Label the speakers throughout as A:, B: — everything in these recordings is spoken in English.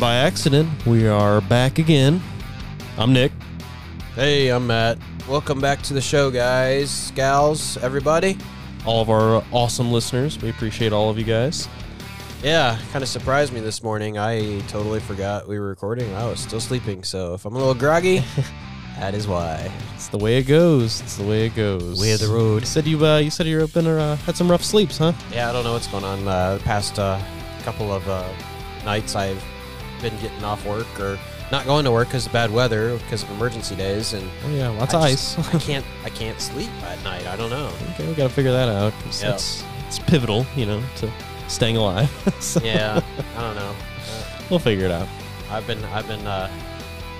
A: By accident. We are back again. I'm Nick.
B: Hey, I'm Matt. Welcome back to the show, guys, gals, everybody.
A: All of our awesome listeners. We appreciate all of you guys.
B: Yeah, kind of surprised me this morning. I totally forgot we were recording. I was still sleeping, so if I'm a little groggy, that is why.
A: It's the way it goes. It's the way it goes.
B: Way of the road.
A: You said you uh, you said you've been uh, had some rough sleeps, huh?
B: Yeah, I don't know what's going on. Uh, the past uh, couple of uh, nights, I've been getting off work or not going to work because of bad weather, because of emergency days, and
A: Oh yeah, lots
B: I
A: of
B: just-
A: ice.
B: I can't, I can't sleep at night. I don't know.
A: okay, we gotta figure that out. 'cause
B: Yeah.
A: That's it's pivotal, you know, to staying alive. so
B: Yeah, I don't know. Uh,
A: we'll figure it out.
B: I've been, I've been uh,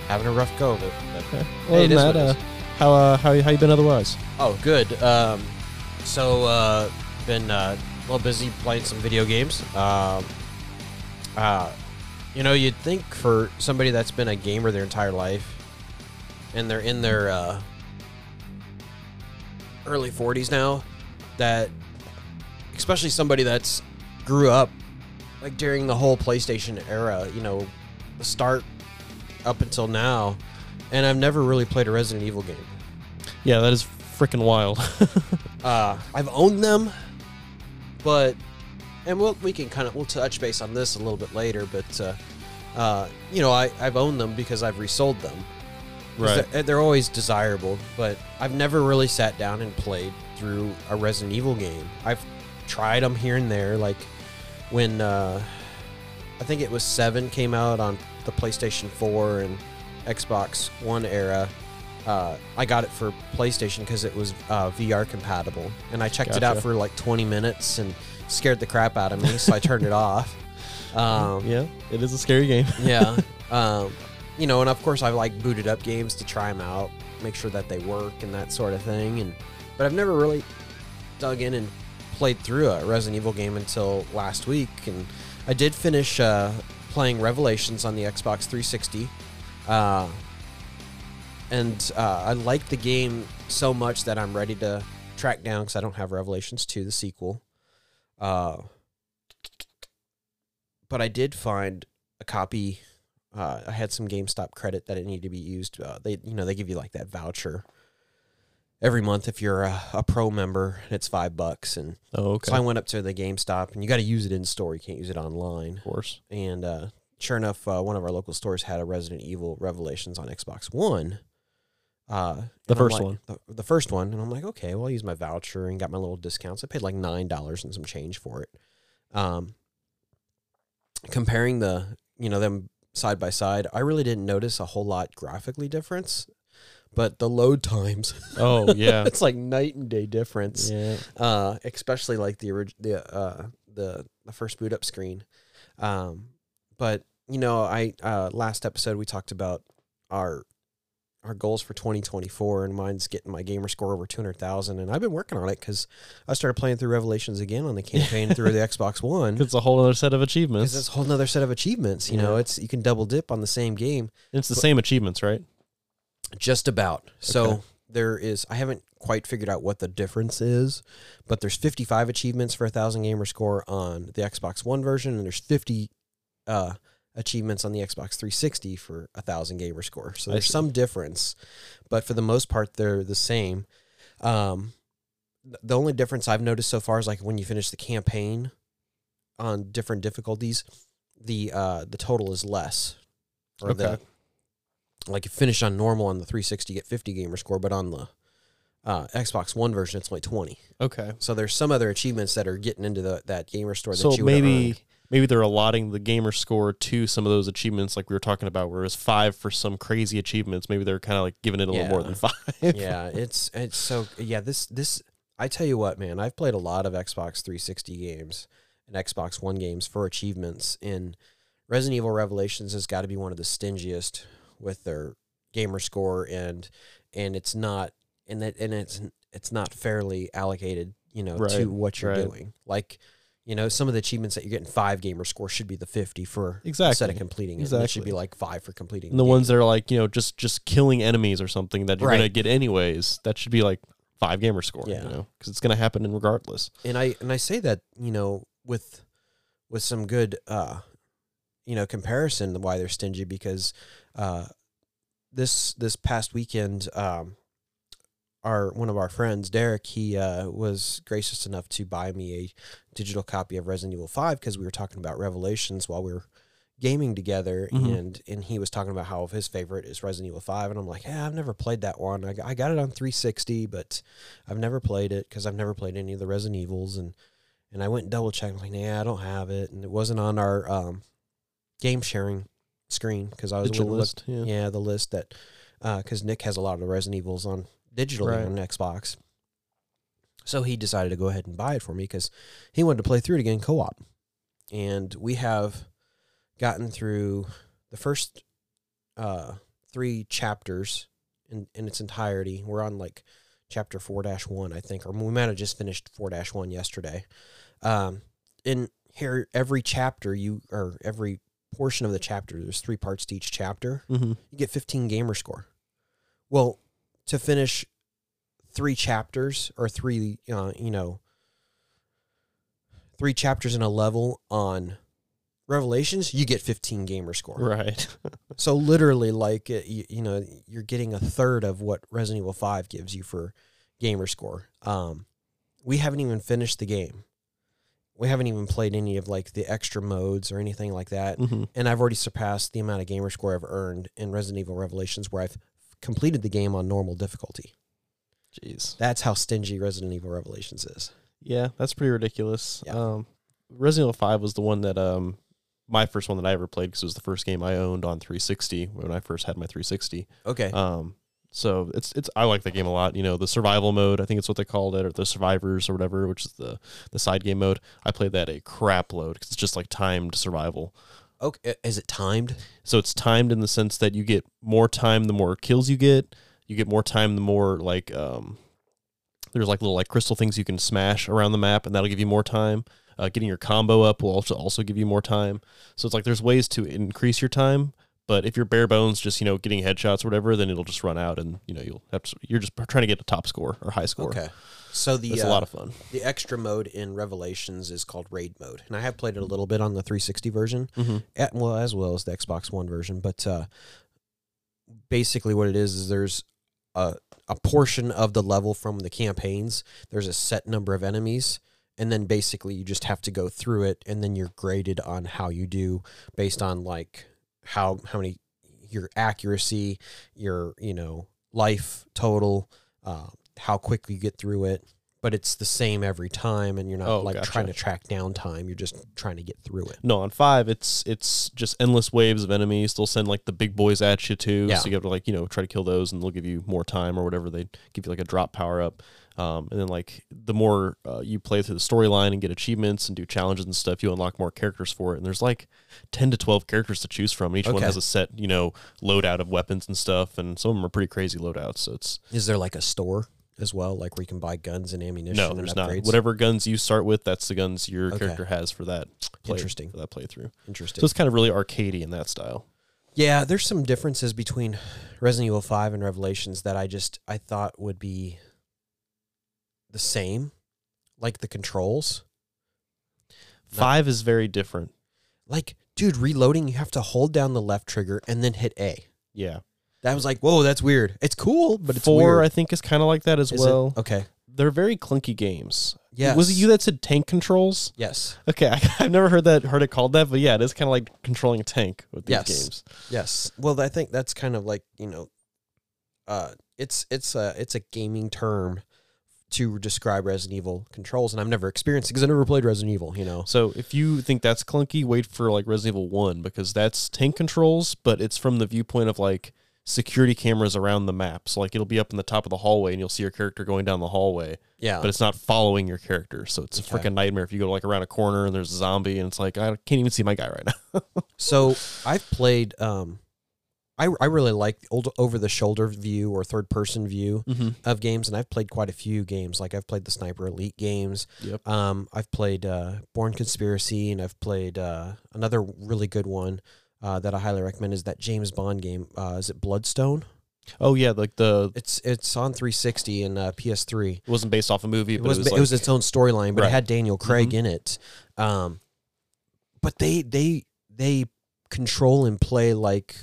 B: having a rough go of it. but-
A: Okay.
B: Hey,
A: Well,
B: it is
A: Matt,
B: what it
A: uh, how uh, how how you been otherwise?
B: Oh, good. Um, so uh, been uh, a little busy playing some video games. Um, uh, you know, you'd think for somebody that's been a gamer their entire life, and they're in their uh, early 40s now, that especially somebody that's grew up like during the whole PlayStation era, you know, the start up until now, and I've never really played a Resident Evil game.
A: Yeah, that is freaking wild.
B: Uh, I've owned them, but and we'll we can kind of we'll touch base on this a little bit later. But uh, uh, you know, I I've owned them because I've resold them.
A: right.
B: They're, they're always desirable, but I've never really sat down and played through a Resident Evil game. I've tried them here and there, like when uh, I think it was Seven came out on the PlayStation 4 and Xbox One era. Uh, I got it for PlayStation because it was uh, VR compatible, and I checked it out for like 20 minutes and scared the crap out of me, so I turned it off. Um,
A: yeah, it is a scary game.
B: yeah. Um, you know, and of course I like booted up games to try them out, make sure that they work and that sort of thing. And but I've never really dug in and played through a Resident Evil game until last week, and I did finish uh, playing Revelations on the Xbox 360. Uh, and uh, I like the game so much that I'm ready to track down because I don't have Revelations 2, the sequel. Uh, but I did find a copy. Uh, I had some GameStop credit that it needed to be used. Uh, they, you know, they give you like that voucher every month if you're a, a pro member. and It's five bucks, and
A: Oh, okay.
B: so I went up to the GameStop, and you got to use it in store. You can't use it online.
A: of course.
B: And uh, sure enough, uh, one of our local stores had a Resident Evil Revelations on Xbox One. Uh,
A: The first
B: like-
A: one.
B: The, the first one, and I'm like, okay, well, I'll use my voucher and got my little discounts. I paid like nine dollars and some change for it. Um, comparing the, you know, them side by side, I really didn't notice a whole lot graphically difference, but the load times,
A: Oh yeah.
B: it's like night and day difference
A: yeah.
B: uh, especially like the orig- the uh, the the first boot up screen. Um, but you know, I uh, last episode we talked about our our goals for 2024, and mine's getting my gamer score over 200,000, and I've been working on it because I started playing through Revelations again on the campaign through the Xbox One.
A: It's a whole other set of achievements.
B: it's a whole other set of achievements. You know, it's you can double dip on the same game.
A: It's the same achievements, right?
B: Just about. So there is. I haven't quite figured out what the difference is, but there's 55 achievements for a thousand gamer score on the Xbox One version, and there's 50 uh, achievements on the Xbox 360 for a thousand gamer score. So there's some difference, but for the most part, they're the same. Um, the only difference I've noticed so far is like when you finish the campaign on different difficulties, the uh, the total is less. Or the
A: Okay.
B: like you finish on normal on the 360, you get 50 gamer score, but on the uh, Xbox One version, it's only 20.
A: Okay.
B: So there's some other achievements that are getting into the, that gamer score that
A: So
B: you would have
A: maybe. Maybe they're allotting the gamer score to some of those achievements, like we were talking about, whereas five for some crazy achievements. Maybe they're kind of like giving it a little more than five.
B: yeah, it's it's so yeah. This this I tell you what, man. I've played a lot of Xbox 360 games and Xbox One games for achievements. And Resident Evil Revelations has got to be one of the stingiest with their gamer score, and and it's not and that and it's it's not fairly allocated, you know,
A: Right,
B: to what you're
A: right.
B: doing. Like. You know, some of the achievements that you're getting five gamer score should be the 50 for
A: Exactly.
B: instead of completing it. And It should be like five for completing
A: And the
B: game.
A: ones that are like, you know, just just killing enemies or something that you're
B: Right.
A: gonna get anyways, that should be like five gamer score.
B: Yeah.
A: You know, because it's gonna happen in regardless.
B: and I and I say that you know with with some good uh you know comparison why they're stingy because uh, this this past weekend um, our one of our friends Derek he uh, was gracious enough to buy me a digital copy of Resident Evil 5 because we were talking about Revelations while we were gaming together
A: Mhm.
B: and and he was talking about how his favorite is Resident Evil 5 and I'm like yeah I've never played that one I, I got it on 360 but I've never played it because I've never played any of the Resident Evils and and I went and double checked like nah I don't have it and it wasn't on our um, game sharing screen because I was waiting to look
A: list. Yeah.
B: yeah, the list that because Nick has a lot of the Resident Evils on digitally
A: Right.
B: on Xbox. So he decided to go ahead and buy it for me because he wanted to play through it again co-op, and we have gotten through the first uh, three chapters in in its entirety. We're on like chapter four one, I think, or we might have just finished four one yesterday. Um, in here, every chapter you or every portion of the chapter, there's three parts to each chapter
A: Mm-hmm.
B: you get 15 gamer score. Well, to finish three chapters or three, uh, you know, three chapters in a level on Revelations, you get 15 gamer score.
A: Right.
B: So literally, like you, you know, you're getting a third of what Resident Evil 5 gives you for gamer score. Um, we haven't even finished the game. We haven't even played any of like the extra modes or anything like that
A: mm-hmm.
B: and I've already surpassed the amount of gamer score I've earned in Resident Evil Revelations, where I've completed the game on normal difficulty.
A: Jeez.
B: That's how stingy Resident Evil Revelations is.
A: Yeah, that's pretty ridiculous.
B: Yeah.
A: Um, Resident Evil Five was the one that um, my first one that I ever played because it was the first game I owned on 360 when I first had my 360.
B: Okay.
A: Um, so it's it's I like that game a lot. You know, the survival mode, I think it's what they called it, or the survivors or whatever, which is the the side game mode. I played that a crap load because it's just like timed survival.
B: Okay. Is it timed?
A: So it's timed in the sense that you get more time the more kills you get. You get more time the more like um there's like little like crystal things you can smash around the map and that'll give you more time. Uh, getting your combo up will also also give you more time. So it's like there's ways to increase your time, but if you're bare bones just, you know, getting headshots or whatever, then it'll just run out and, you know, you'll have to you're just trying to get a top score or high score.
B: Okay. So the
A: It's
B: uh,
A: a lot of fun.
B: the extra mode in Revelations is called Raid mode, and I have played it a little bit on the 360 version,
A: Mhm.
B: at, well as well as the Xbox One version. But uh, basically, what it is is there's a a portion of the level from the campaigns. There's a set number of enemies, and then basically you just have to go through it, and then you're graded on how you do based on like how how many your accuracy, your you know life total, uh, how quickly you get through it. But it's the same every time, and you're not
A: Oh,
B: like
A: gotcha.
B: trying to track down time. You're just trying to get through it.
A: No, on five, it's it's just endless waves of enemies. They'll send like the big boys at you too,
B: Yeah.
A: so you have to like you know try to kill those, and they'll give you more time or whatever. They give you like a drop power up, um, and then like the more uh, you play through the storyline and get achievements and do challenges and stuff, you unlock more characters for it. And there's like ten to twelve characters to choose from. Each one has a set you know loadout of weapons and stuff, and some of them are pretty crazy loadouts. So it's
B: Is there like a store as well, like where you can buy guns and ammunition?
A: no, there's not. Whatever guns you start with, that's the guns your
B: Okay.
A: character has for that. Play,
B: Interesting.
A: for that playthrough.
B: Interesting.
A: So it's kind of really arcadey in that style.
B: Yeah, there's some differences between Resident Evil 5 and Revelations that I just I thought would be the same, like the controls.
A: Five is very different.
B: Like, dude, reloading you have to hold down the left trigger and then hit A.
A: Yeah.
B: That was like, whoa, that's weird. It's cool, but it's
A: Four,
B: weird.
A: I think, is kind of like that as
B: Is it?
A: well.
B: Okay.
A: They're very clunky games.
B: Yes.
A: Was it you that said tank controls?
B: Yes.
A: Okay, I, I've never heard that heard it called that, but yeah, it is kind of like controlling a tank with these
B: Yes.
A: games.
B: Yes. Well, I think that's kind of like you know, uh, it's it's a it's a gaming term to describe Resident Evil controls, and I've never experienced it because I never played Resident Evil. You know.
A: So if you think that's clunky, wait for like Resident Evil One because that's tank controls, but it's from the viewpoint of like security cameras around the map. So like it'll be up in the top of the hallway, and you'll see your character going down the hallway,
B: Yeah.
A: but it's not following your character. So it's a
B: Okay.
A: freaking nightmare if you go like around a corner and there's a zombie, and it's like I can't even see my guy right now.
B: So I've played. Um, I I really like old over the shoulder view or third person view
A: mm-hmm.
B: of games, and I've played quite a few games. Like I've played the Sniper Elite games.
A: Yep.
B: Um, I've played uh, Bourne Conspiracy, and I've played uh, another really good one uh, that I highly recommend is that James Bond game. Uh, is it Bloodstone?
A: Oh yeah, like the
B: It's it's on 360 and uh, PS3.
A: it wasn't based off a movie,
B: It was
A: it
B: it
A: was,
B: was,
A: like,
B: its own storyline, but
A: Right.
B: it had Daniel Craig
A: Mhm.
B: in it. Um, but they they they control and play like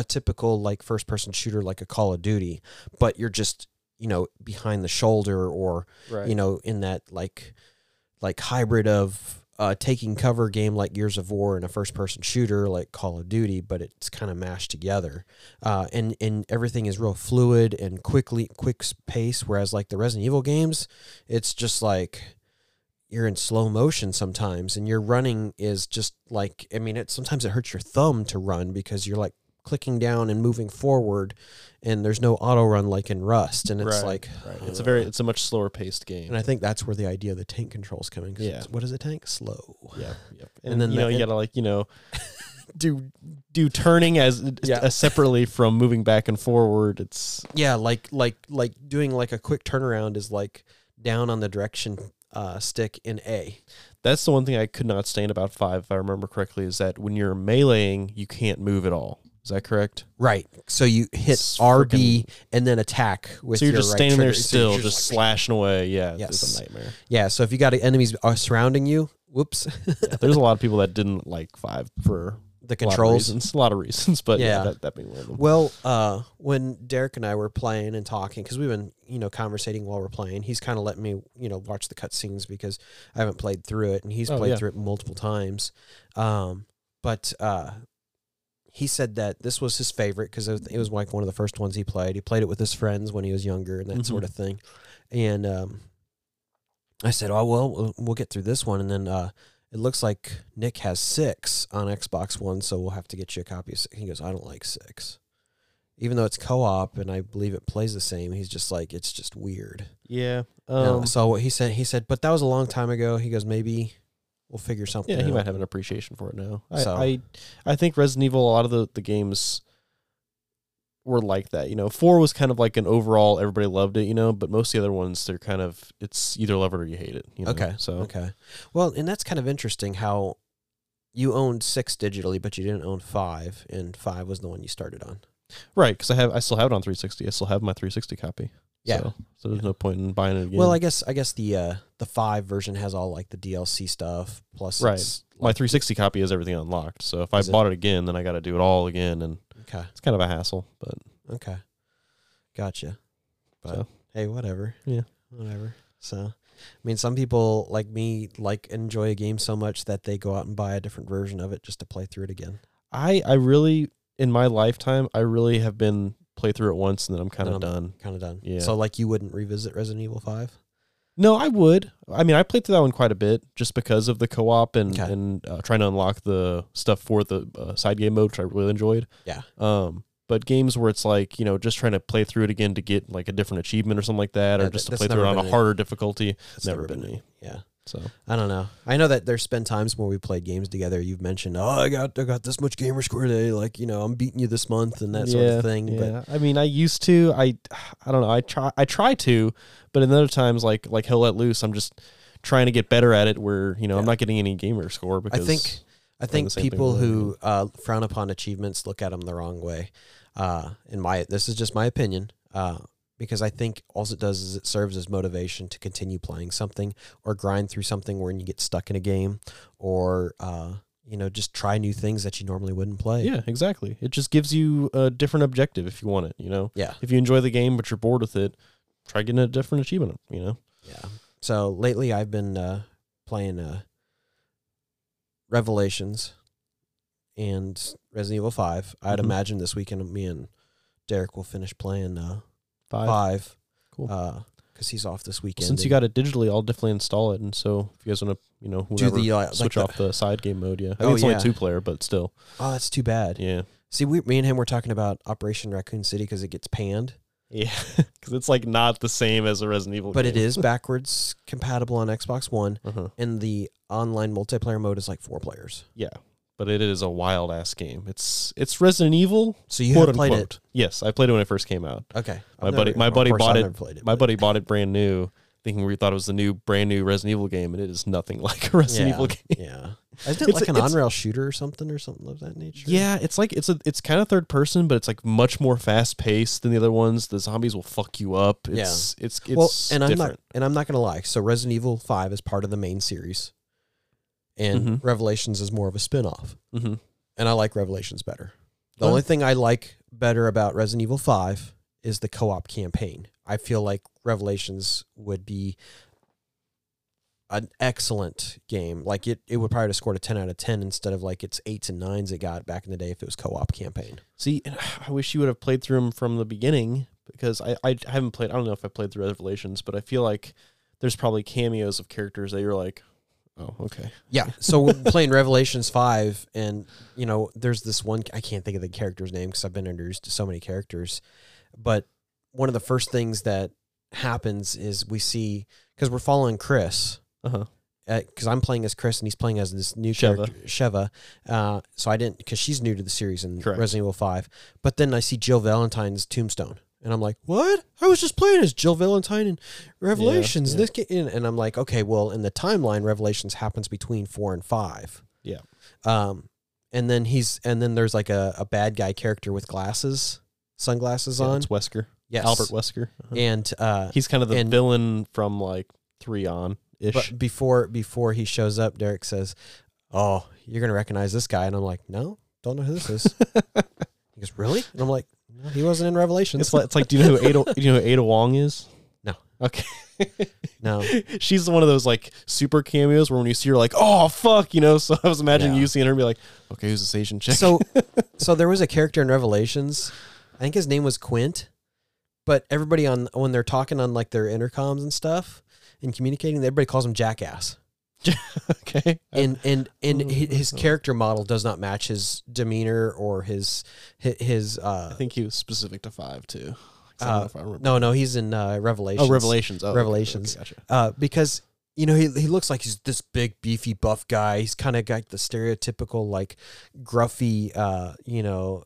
B: a typical like first person shooter like a Call of Duty, but you're just, you know, behind the shoulder or
A: Right.
B: you know, in that like like hybrid of uh, taking cover game like Gears of War and a first person shooter like Call of Duty, but it's kind of mashed together. Uh, and and everything is real fluid and quickly quick pace. Whereas like the Resident Evil games, it's just like you're in slow motion sometimes, and your running is just like I mean, it sometimes it hurts your thumb to run because you're like clicking down and moving forward, and there's no auto run like in Rust, and it's
A: Right,
B: like
A: Right. It's a very it's a much slower paced game.
B: and I think that's where the idea of the tank controls coming.
A: Yeah.
B: what is a tank? Slow.
A: Yeah, yeah.
B: And
A: And,
B: then
A: you know you gotta like you know do do turning as
B: Yeah.
A: separately from moving back and forward. It's
B: Yeah, like like like doing like a quick turnaround is like down on the direction uh, stick in A.
A: that's the one thing I could not stand about five, if I remember correctly, is that when you're meleeing, you can't move at all. Is that correct?
B: Right. So you hit
A: It's
B: RB and then attack with
A: so you're
B: your
A: just
B: right
A: standing there
B: trigger. So
A: still,
B: you're
A: just
B: like-
A: slashing away. Yeah,
B: Yes.
A: it's a nightmare.
B: yeah. So if you got enemies are surrounding you, whoops,
A: Yeah, there's a lot of people that didn't like five for
B: the
A: a lot of
B: controls.
A: reasons. A lot of reasons, but yeah,
B: Yeah.
A: that, that being one of them.
B: Well, uh, when Derek and I were playing and talking, because we've been, you know, conversating while we're playing, he's kind of letting me, you know, watch the cutscenes because I haven't played through it, and he's
A: Oh,
B: played
A: yeah.
B: through it multiple times. Um, but uh, he said that this was his favorite because it, was- it was like one of the first ones he played. He played it with his friends when he was younger and that sort
A: Mhm.
B: of thing. And um, I said, "Oh well, we'll, we'll get through this one," and then. Uh, it looks like Nick has six on Xbox One, so we'll have to get you a copy. Of six. He goes, I don't like six even though it's co-op and I believe it plays the same, he's just like it's just weird.
A: yeah. Um,
B: so what he said, he said, but that was a long time ago. He goes, maybe we'll figure something.
A: yeah, he
B: out."
A: might have an appreciation for it now. I,
B: So-
A: I, I think Resident Evil, a lot of the, the games were like that. You know, four was kind of like an overall, everybody loved it, you know, but most of the other ones, they're kind of, it's either love it or you hate it. You know?
B: Okay.
A: So,
B: Okay. Well, and that's kind of interesting how you owned six digitally, but you didn't own five, and five was the one you started on.
A: right. Cause I have, I still have it on 360. I still have my 360 copy.
B: Yeah.
A: So, so there's no point in buying it again.
B: Well, I guess I guess the uh, the five version has all like the DLC stuff plus
A: Right.
B: it's
A: my
B: like- 360.
A: 360 copy has everything unlocked. So if I
B: Is it?
A: bought it again, then I got to do it all again. And
B: Okay.
A: it's kind of a hassle, but
B: Okay. Gotcha. But
A: So.
B: hey, whatever.
A: Yeah.
B: Whatever. So I mean some people like me like enjoy a game so much that they go out and buy a different version of it just to play through it again.
A: I, I really, in my lifetime, I really have been play through it once and then I'm kind of done.
B: Kind of done.
A: Yeah.
B: So like you wouldn't revisit Resident Evil 5?
A: No, I would. I mean, I played through that one quite a bit just because of the co-op and
B: Okay.
A: and uh, trying to unlock the stuff for the uh, side game mode, which I really enjoyed.
B: Yeah.
A: Um, but games where it's like you know just trying to play through it again to get like a different achievement or something like that,
B: Yeah,
A: or just to play through it on a harder difficulty,
B: It's
A: never been me.
B: Yeah.
A: So
B: I don't know. I know that there's been times where we played games together. You've mentioned, "Oh, I got I got this much gamer score today. Like, you know, I'm beating you this month and that sort of thing."
A: Yeah, I mean, I used to. I, I don't know. I try. I try to, but in other times, like like Hell Let Loose, I'm just trying to get better at it. Where you know I'm not getting any gamer score
B: But I think I think
A: the same thing
B: people who uh, frown upon achievements look at them the wrong way. Uh, in my this is just my opinion. Uh, because I think all it does is it serves as motivation to continue playing something or grind through something when you get stuck in a game or uh, you know just try new things that you normally wouldn't play.
A: Yeah, exactly. It just gives you a different objective if you want it. You know,
B: Yeah.
A: if you enjoy the game but you're bored with it, try getting a different achievement. You know.
B: Yeah. So lately I've been uh, playing uh, Revelations and Resident Evil 5. I'd
A: Mhm.
B: imagine this weekend me and Derek will finish playing uh,
A: Five.
B: 5.
A: Cool.
B: Because he's off this weekend.
A: Since you got it digitally, I'll definitely install it. And so if you guys want to, you know,
B: do
A: whoever,
B: the uh,
A: switch
B: like
A: off the side game mode. Yeah, I
B: Oh,
A: think it's
B: yeah.
A: only two player, but still,
B: oh, that's too bad.
A: yeah,
B: See, we, me and him were talking about Operation Raccoon City because it gets panned,
A: yeah, because it's like not the same as a Resident Evil.
B: but it
A: game.
B: is backwards compatible on Xbox One,
A: Uh-huh.
B: and the online multiplayer mode is like four players.
A: Yeah, but it is a wild ass game. It's it's Resident Evil.
B: So you
A: quote
B: played
A: unquote. Yes, I played it when it first came out.
B: Okay.
A: My
B: I've
A: buddy-
B: never-
A: my buddy bought it-
B: it,
A: My
B: but-
A: buddy bought it brand new, thinking we thought it was the new brand new Resident Evil game, and it is nothing like a Resident
B: yeah,
A: Evil game.
B: Yeah. Isn't it
A: It's-
B: like an
A: it's-
B: on-rail shooter or something or something of that nature?
A: Yeah, it's like it's a it's kind of third person, but it's like much more fast paced than the other ones. The zombies will fuck you up. It's it's it's
B: well, and I'm not and I'm not gonna lie. So Resident Evil Five is part of the main series, and
A: Mhm.
B: Revelations is more of a spin-off.
A: hmm
B: and I like Revelations better. The
A: Well-
B: only thing I like better about Resident Evil 5 is the co-op campaign. I feel like Revelations would be an excellent game. Like it, it would probably have scored a 10 out of 10 instead of like its 8s and 9s it got back in the day if it was co-op campaign.
A: See, I wish you would have played through them from the beginning because I, I haven't played. I don't know if I played through Revelations, but I feel like there's probably cameos of characters that you're like, oh, okay.
B: Yeah. So we're playing Revelations 5 and you know, there's this one I can't think of the character's name cuz I've been introduced to so many characters, but one of the first things that happens is we see cuz we're following Chris
A: Uh huh.
B: because I'm playing as Chris and he's playing as this new
A: Sheva.
B: character Sheva. Uh, so I didn't because she's new to the series in
A: Correct.
B: Resident Evil Five. But then I see Jill Valentine's Tombstone, and I'm like, "What? I was just playing as Jill Valentine in Revelations."
A: yeah.
B: This ga- and and I'm like, "Okay, well, in the timeline, Revelations happens between four and five.
A: Yeah.
B: Um, and then he's and then there's like a, a bad guy character with glasses, sunglasses
A: Yeah,
B: on.
A: it's Wesker.
B: Yes,
A: Albert Wesker. Uh-huh.
B: And uh,
A: He's kind of the
B: and-
A: villain from like three on ish.
B: But before before he shows up, Derek says, "Oh, you're gonna recognize this guy," and I'm like, "No, don't know who this is." he goes, "Really?" And I'm like, "He wasn't in Revelations."
A: It's like, it's like, do you know who Ada, you know who Ada Wong is?
B: No.
A: Okay.
B: no,
A: She's one of those like super cameos where when you see her, like, oh fuck, you know. So I was imagining
B: Yeah.
A: you seeing her and be like, okay, who's this Asian chick?
B: so so there was a character in Revelations. I think his name was Quint, but everybody on when they're talking on like their intercoms and stuff and communicating, everybody calls him Jackass.
A: okay.
B: and and and hi- his character model does not match his demeanor or his his uh
A: I think he was specific to five too. 'Cause I don't
B: Uh,
A: know if I remember.
B: no no he's in uh Revelations.
A: Oh, Revelations. Oh, okay,
B: Revelations.
A: okay, gotcha.
B: uh, because you know he he looks like he's this big beefy buff guy. He's kind of got the stereotypical like gruffy, uh, you know,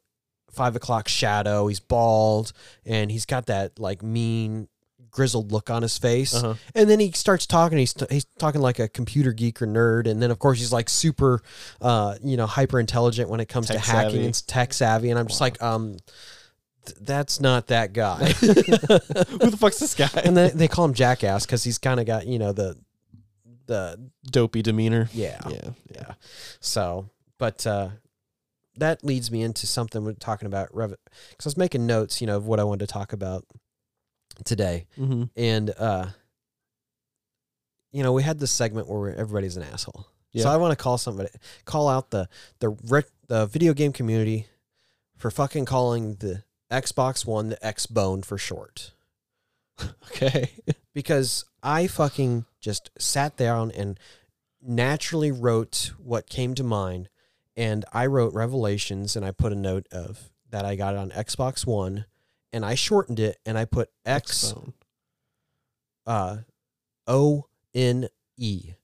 B: five o'clock shadow. He's bald and he's got that like mean grizzled look on his face.
A: Uh-huh.
B: And then he starts talking. He's t- he's talking like a computer geek or nerd. And then of course he's like super, uh, you know, hyper intelligent when it comes
A: Tech
B: to hacking
A: savvy.
B: and tech savvy. And I'm just
A: Wow.
B: like, um. th- That's not that guy.
A: Who the fuck's this guy?
B: and then they call him Jackass because he's kind of got you know the the
A: Dopey demeanor.
B: yeah
A: Yeah.
B: yeah. So, but uh, that leads me into something we're talking about because I was making notes, you know, of what I wanted to talk about today,
A: Mm-hmm.
B: and uh, you know, we had this segment where everybody's an asshole.
A: Yeah.
B: So I want to call somebody, call out the the re- the video game community for fucking calling the Xbox One the X Bone for short
A: Okay.
B: because I fucking just sat down and naturally wrote what came to mind. And I wrote Revelations and I put a note of that I got it on Xbox One and I shortened it and I put X uh, O N E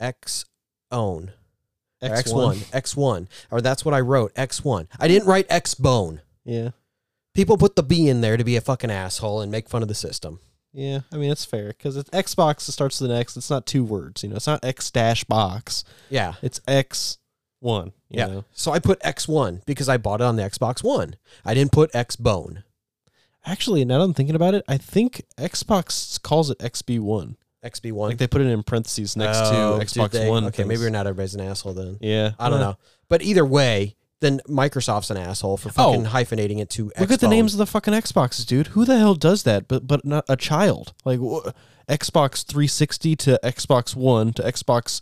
B: X own X one X one or that's what I wrote X one. I didn't write X bone.
A: Yeah.
B: People put the B in there to be a fucking asshole and make fun of the system.
A: Yeah. I mean, it's fair because it's Xbox. It starts with an X. It's not two words. You know, it's not X dash box.
B: Yeah.
A: It's X one.
B: Yeah.
A: know?
B: So I put X1 because I bought it on the Xbox One. I didn't put X Bone.
A: Actually, now that I'm thinking about it, I think Xbox calls it XB one.
B: XB1.
A: Like they put it in parentheses next
B: Oh,
A: to Xbox? One.
B: Okay,
A: things.
B: maybe not everybody's an asshole then.
A: Yeah.
B: I don't know. But either way, then Microsoft's an asshole for
A: Oh.
B: fucking hyphenating it to Xbox.
A: Look at the names of the fucking Xboxes, dude. Who the hell does that? But but not a child. Like wh- Xbox 360 to Xbox One to Xbox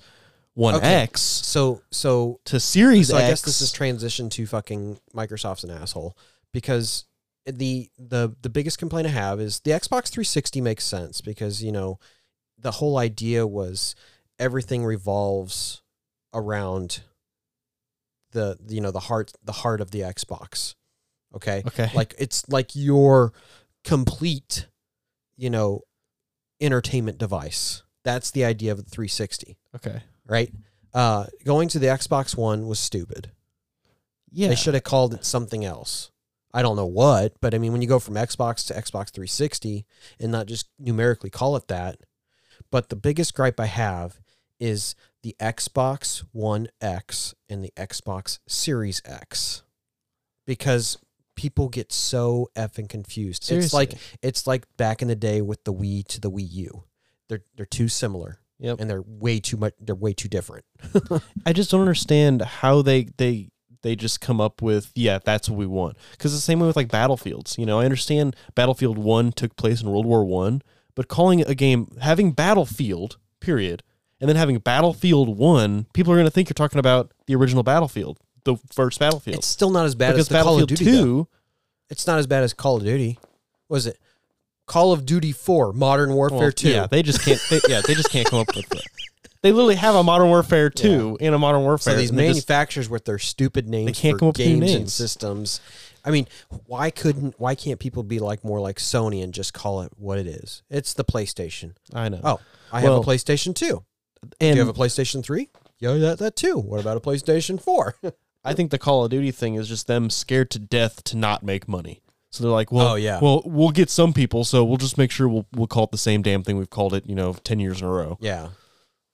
A: One
B: Okay.
A: X
B: So so
A: to Series
B: so
A: X.
B: I guess this is transition to fucking Microsoft's an asshole because the the the biggest complaint I have is the Xbox 360 makes sense because you know the whole idea was everything revolves around the you know the heart the heart of the Xbox. Okay?
A: okay.
B: Like it's like your complete you know entertainment device. That's the idea of the 360,
A: okay.
B: right? Uh going to the Xbox One was stupid.
A: Yeah.
B: They should have called it something else. I don't know what, but I mean, when you go from Xbox to Xbox 360 and not just numerically call it that. But the biggest gripe I have is the Xbox One X and the Xbox Series X because people get so effing confused. It's like it's like back in the day with the Wii to the Wii U. They're they're too similar
A: Yep.
B: and they're way too much. They're way too different.
A: I just don't understand how they they they just come up with yeah that's what we want because the same way with like battlefields you know i understand battlefield 1 took place in world war 1 but calling a game having battlefield period and then having battlefield 1 people are going to think you're talking about the original battlefield the first battlefield
B: It's still not as bad
A: because
B: as the Call of
A: battlefield
B: Duty. though.
A: 2
B: It's not as bad as Call of Duty. was it? Call of Duty 4, Modern Warfare
A: well,
B: 2.
A: yeah they just can't they, yeah they just can't come up with it they literally have a modern warfare 2 in a modern warfare
B: so these
A: they just-
B: manufacturers with their stupid names they
A: can't
B: for
A: come up with new
B: games and systems. I mean, why couldn't why can't people be like more like Sony and just call it what it is? It's the PlayStation.
A: i know
B: Oh, I
A: Well,
B: have a PlayStation 2. Do
A: and
B: you have a PlayStation 3? Yeah, that that too. What about a PlayStation 4?
A: I think the Call of Duty thing is just them scared to death to not make money. So they're like, well,
B: Oh, yeah.
A: well, we'll get some people, so we'll just make sure we'll we'll call it the same damn thing we've called it, you know, ten years in a row.
B: yeah.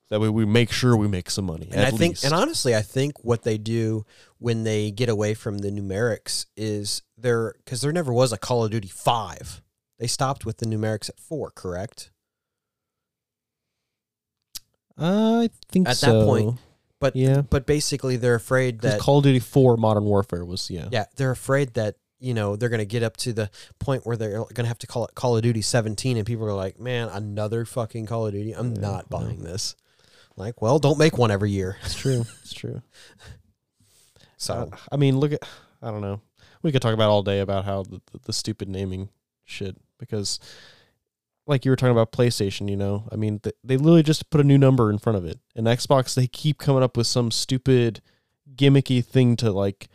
A: That way, we make sure we make some money.
B: And
A: at
B: I think,
A: least.
B: and honestly, I think what they do when they get away from the numerics is there because there never was a Call of Duty five. They stopped with the numerics at four, correct?
A: I think
B: At that point, But
A: yeah,
B: but basically, they're afraid that
A: Call of Duty Four Modern Warfare was yeah.
B: yeah, they're afraid that you know they're going to get up to the point where they're going to have to call it Call of Duty 17, and people are like, man, another fucking Call of Duty. I'm
A: Yeah,
B: not
A: no.
B: buying this. Like, well, don't make one every year.
A: It's true. It's true.
B: So
A: Uh, I mean, look at I don't know. We could talk about all day about how the, the, the stupid naming shit because, like you were talking about PlayStation, you know, I mean, th- they literally just put a new number in front of it. And Xbox, they keep coming up with some stupid, gimmicky thing to like,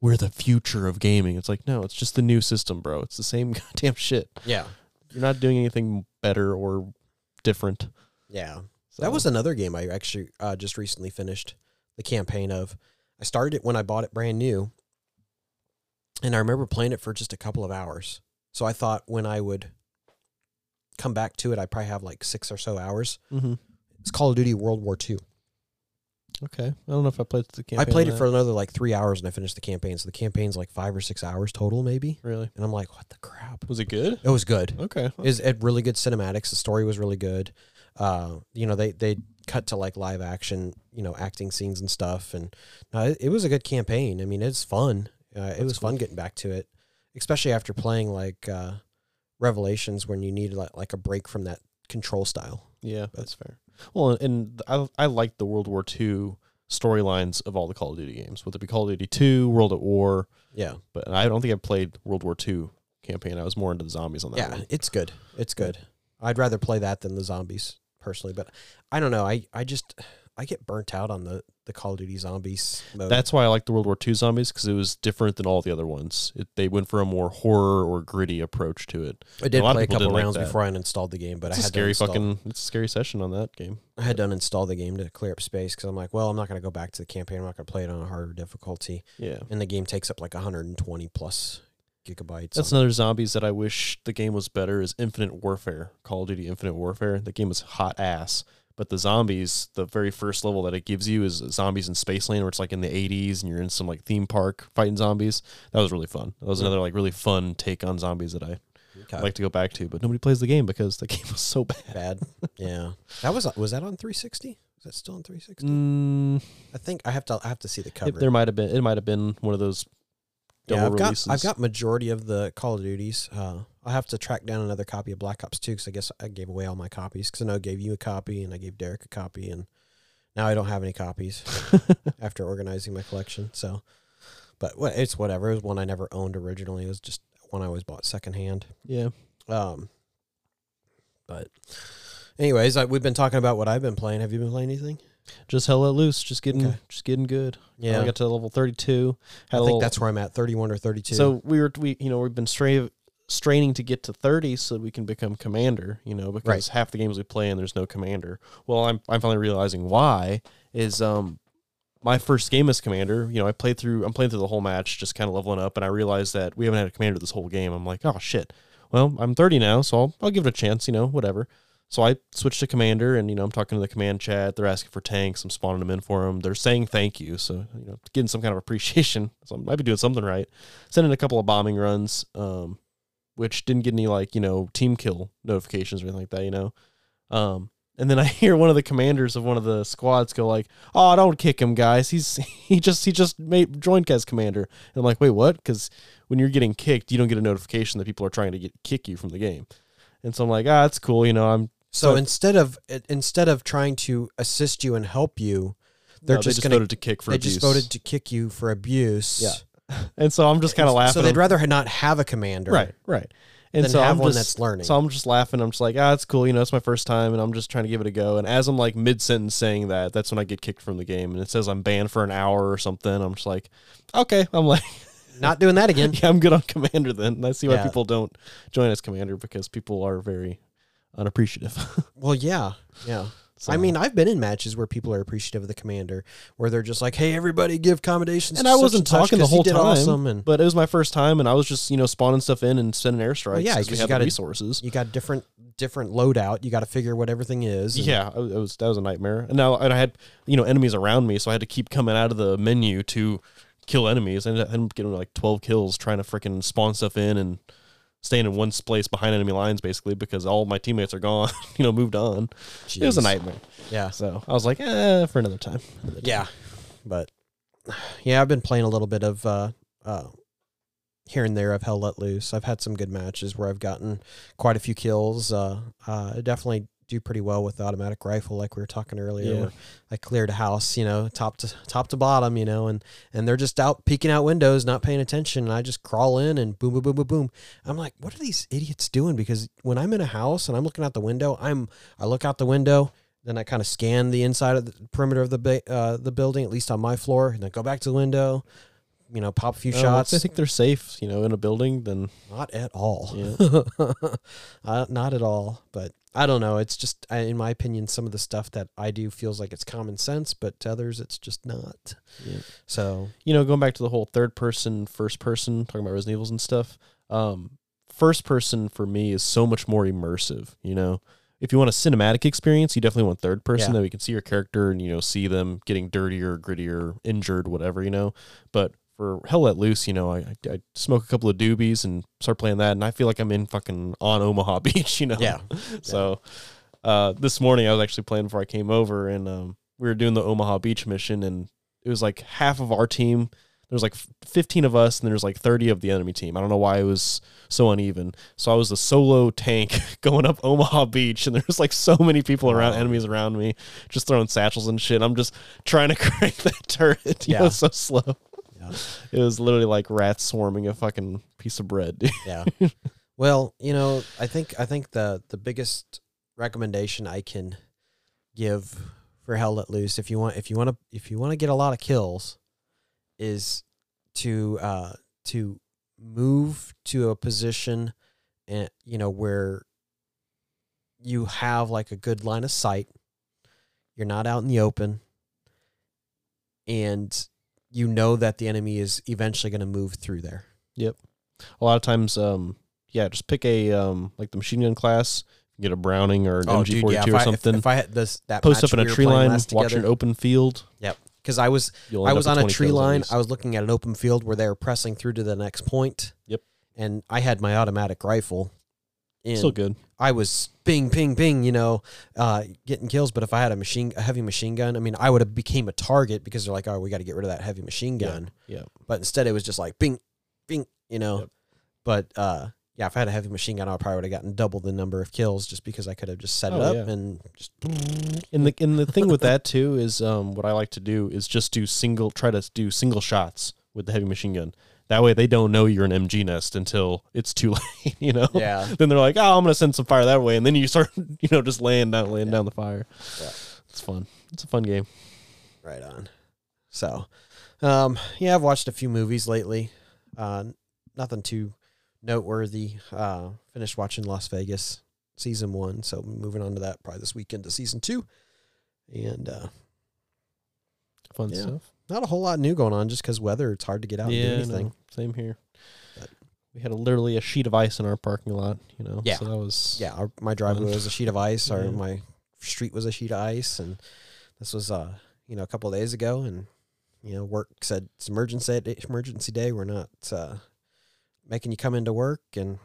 A: we're the future of gaming. It's like, no, it's just the new system, bro. It's the same goddamn shit.
B: yeah,
A: You're not doing anything better or different.
B: yeah.
A: So,
B: That was another game I actually uh, just recently finished the campaign of. I started it when I bought it brand new, and I remember playing it for just a couple of hours. So I thought when I would come back to it, I'd probably have like six or so hours.
A: Mhm.
B: It's Call of Duty World War II.
A: okay. I don't know if I played the campaign.
B: I
A: played
B: it for another like three hours and I finished the campaign. So the campaign's like five or six hours total, maybe.
A: really.
B: And I'm like, what the crap?
A: Was it good?
B: It was good.
A: Okay.
B: Is it really good cinematics? The story was really good. Uh, you know, they they cut to like live action, you know, acting scenes and stuff, and uh, it, it was a good campaign. I mean, it's fun. Uh, it was fun getting back to it, especially after playing like uh, Revelations, when you need like, like a break from that control style.
A: Yeah, that's fair. Well, and I I like the World War II storylines of all the Call of Duty games, whether it be Call of Duty Two, World at War,
B: Yeah,
A: but I don't think I've played World War II campaign. I was more into the zombies on that
B: yeah,
A: one.
B: it's good. It's good. I'd rather play that than the zombies personally, but I don't know. I I just I get burnt out on the the Call of Duty zombies mode.
A: That's why I like the World War II zombies because it was different than all the other ones. It, they went for a more horror or gritty approach to it.
B: I did
A: a lot of
B: play a couple
A: didn't like
B: rounds before I uninstalled the game, but
A: It's
B: I
A: a
B: had
A: scary
B: to uninstall,
A: fucking. It's a scary session on that game.
B: I had to uninstall the game to clear up space because I'm like, well, I'm not going to go back to the campaign. I'm not going to play it on a harder difficulty,
A: Yeah,
B: and the game takes up like 120 plus gigabytes.
A: that's another zombies that I wish the game was better. Is Infinite Warfare, Call of Duty Infinite Warfare. The game was hot ass, but the zombies, the very first level that it gives you is zombies in Spaceland, where it's like in the 80s and you're in some like theme park fighting zombies. That was really fun. That was another like really fun take on zombies that I
B: Okay.
A: like to go back to. But nobody plays the game because the game was so bad.
B: bad. yeah, that was was that on 360? Is that still on 360?
A: Mm,
B: I think I have to I have to see the cover.
A: it, there might have been. It might have been one of those
B: yeah, I've got. I've got majority of the Call of Duties. Uh, I'll have to track down another copy of Black Ops 2 because I guess I gave away all my copies because I know I gave you a copy and I gave Derek a copy and now I don't have any copies after organizing my collection. So, but it's whatever. It was one I never owned originally. It was just one I always bought secondhand.
A: yeah.
B: Um, but anyways, I, we've been talking about what I've been playing. Have you been playing anything?
A: Just hell let loose. Just getting,
B: Okay.
A: just getting good.
B: Yeah,
A: I got to level thirty-two.
B: I think
A: little-
B: that's where I'm at, 31 or 32.
A: So we were, we you know, we've been stra- straining to get to thirty so that we can become commander. You know, because
B: Right.
A: half the games we play and there's no commander. Well, I'm I'm finally realizing why is um my first game as commander. You know, I played through. I'm playing through the whole match, just kind of leveling up, and I realized that we haven't had a commander this whole game. I'm like, oh shit. Well, I'm 30 now, so I'll, I'll give it a chance. You know, whatever. So I switched to commander, and you know I'm talking to the command chat. They're asking for tanks. I'm spawning them in for them. They're saying thank you, so you know getting some kind of appreciation. So I might be doing something right. Sending a couple of bombing runs, um, which didn't get any like you know team kill notifications or anything like that. You know, um, And then I hear one of the commanders of one of the squads go like, "Oh, don't kick him, guys. He's he just he just made joined as commander." And I'm like, "Wait, what?" Because when you're getting kicked, you don't get a notification that people are trying to get kick you from the game. And so I'm like, "Ah, that's cool. You know, I'm
B: So
A: So-
B: instead of instead of trying to assist you and help you, they're
A: no, they
B: just,
A: just
B: gonna
A: voted to kick for
B: they
A: abuse.
B: just voted to kick you for abuse.
A: Yeah. and so I'm just kind of laughing.
B: So they'd rather not have a commander,
A: right, right. And so
B: have
A: I'm
B: one
A: just,
B: that's learning.
A: So I'm just laughing. I'm just like, ah, it's cool. You know, it's my first time, and I'm just trying to give it a go. And as I'm like mid sentence saying that, that's when I get kicked from the game, and it says I'm banned for an hour or something. I'm just like, okay. I'm like,
B: not doing that again.
A: yeah, I'm good on commander then. And I see why
B: Yeah.
A: people don't join as commander because people are very unappreciative.
B: Well, yeah, yeah.
A: So-
B: I mean, I've been in matches where people are appreciative of the commander, where they're just like, "Hey, everybody, give commendations."
A: and I wasn't talking the whole time,
B: Awesome, and
A: but it was my first time, and I was just you know spawning stuff in and sending airstrikes.
B: Well, yeah,
A: we
B: you
A: had the resources.
B: you got different different loadout. You got to figure what everything is.
A: Yeah, it was, it was that was a nightmare. And now and I had you know enemies around me, so I had to keep coming out of the menu to kill enemies. And I ended up getting like twelve kills trying to freaking spawn stuff in and staying in one place behind enemy lines, basically because all my teammates are gone. you know, moved on. It was a nightmare.
B: Yeah,
A: So I was like, eh, for another time. Another time.
B: yeah, but yeah, I've been playing a little bit of uh, uh, here and there of Hell Let Loose. I've had some good matches where I've gotten quite a few kills. Uh, uh, definitely do pretty well with the automatic rifle, like we were talking earlier.
A: Yeah.
B: I cleared a house, you know, top to top to bottom, you know, and and they're just out peeking out windows, not paying attention, and I just crawl in and boom, boom, boom, boom, boom. I'm like, what are these idiots doing? Because when I'm in a house and I'm looking out the window, I'm I look out the window. Then I kind of scan the inside of the perimeter of the ba- uh, the building, at least on my floor, and then go back to the window. You know, pop a few
A: Uh,
B: shots.
A: I think they're safe, you know, in a building. Then
B: Not at all.
A: Yeah.
B: uh, not at all. But I don't know. It's just, in my opinion, some of the stuff that I do feels like it's common sense, but to others, it's just not.
A: Yeah.
B: So
A: you know, going back to the whole third person, first person, talking about Resident Evils and stuff, um, first person for me is so much more immersive. You know, if you want a cinematic experience, you definitely want third person
B: Yeah.
A: that we can see your character and you know see them getting dirtier, grittier, injured, whatever. You know, but for Hell Let Loose, you know, I, I, smoke a couple of doobies and start playing that, and I feel like I'm in fucking on Omaha Beach. You know,
B: Yeah.
A: so uh, this morning I was actually playing before I came over, and um, we were doing the Omaha Beach mission, and it was like half of our team. There was like 15 of us, and there's like 30 of the enemy team. I don't know why it was so uneven. So I was the solo tank going up Omaha Beach, and there was like so many people around,
B: Wow.
A: enemies around me, just throwing satchels and shit. I'm just trying to crank that turret. You know,
B: Yeah.
A: it's so slow. It was literally like rats swarming a fucking piece of bread. dude.
B: yeah. well, you know, I think I think the the biggest recommendation I can give for Hell Let Loose, if you want, if you want to, if you want to get a lot of kills, is to uh to move to a position, and you know where you have like a good line of sight. You're not out in the open, and you know that the enemy is eventually going to move through there. Yep.
A: A lot of times, um, yeah, just pick a um, like the machine gun class, get a Browning or an MG42
B: if
A: or
B: I,
A: something.
B: If, if I had this that
A: post up in a
B: we
A: tree line, watch an open field. Yep.
B: Because I was I was on a tree line. I was looking at an open field where they were pressing through to the next point.
A: Yep.
B: And I had my automatic rifle. And
A: Still good.
B: I was ping, ping, ping, you know, uh, getting kills. But if I had a machine, a heavy machine gun, I mean, I would have became a target because they're like, oh, we got to get rid of that heavy machine gun.
A: Yeah.
B: But instead, it was just like bing, bing, you know.
A: Yep.
B: But uh, yeah, if I had a heavy machine gun, I probably would have gotten double the number of kills just because I could have just set it
A: Oh,
B: up
A: yeah.
B: and just
A: And the and the thing with that too is um, what I like to do is just do single, try to do single shots with the heavy machine gun. That way, they don't know you're an MG nest until it's too late. You know.
B: yeah.
A: Then they're like, "Oh, I'm gonna send some fire that way," and then you start, you know, just laying down, laying
B: Yeah.
A: down the fire.
B: Yeah.
A: It's fun. It's a fun game.
B: Right on. So, um, yeah, I've watched a few movies lately. Uh, nothing too noteworthy. Uh, finished watching Las Vegas season one, so moving on to that probably this weekend to season two. And uh,
A: Fun
B: Yeah.
A: stuff.
B: Not a whole lot new going on just because weather. It's hard to get out
A: yeah,
B: and do anything.
A: no, same here.
B: But-
A: we had a, literally a sheet of ice in our parking lot. You know.
B: Yeah.
A: So that was
B: Yeah, our, my driveway was a sheet of ice, or
A: Yeah.
B: my street was a sheet of ice, and this was uh, you know, a couple of days ago, and you know, work said it's emergency day, emergency day. We're not uh, making you come into work, and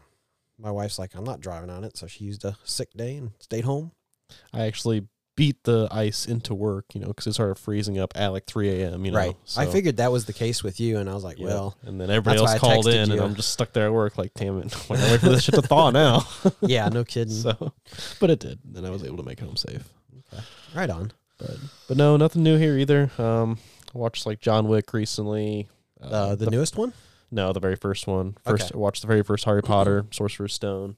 B: my wife's like, I'm not driving on it, so she used a sick day and stayed home.
A: I actually beat the ice into work, you know, because it started freezing up at like 3 a.m. You know,
B: right. I figured that was the case with you, and I was like,
A: Yeah.
B: well,
A: and then everybody else called in, and. I'm just stuck there at work, like, damn it, wait for this shit to thaw now.
B: yeah, no kidding.
A: so, but it did. And then I was able to make it home safe. Okay.
B: right on.
A: But but no, nothing new here either. Um, I watched like John Wick recently.
B: Uh, the, newest one.
A: no, the very first one. First,
B: Okay.
A: I watched the very first Harry Potter, Sorcerer's Stone.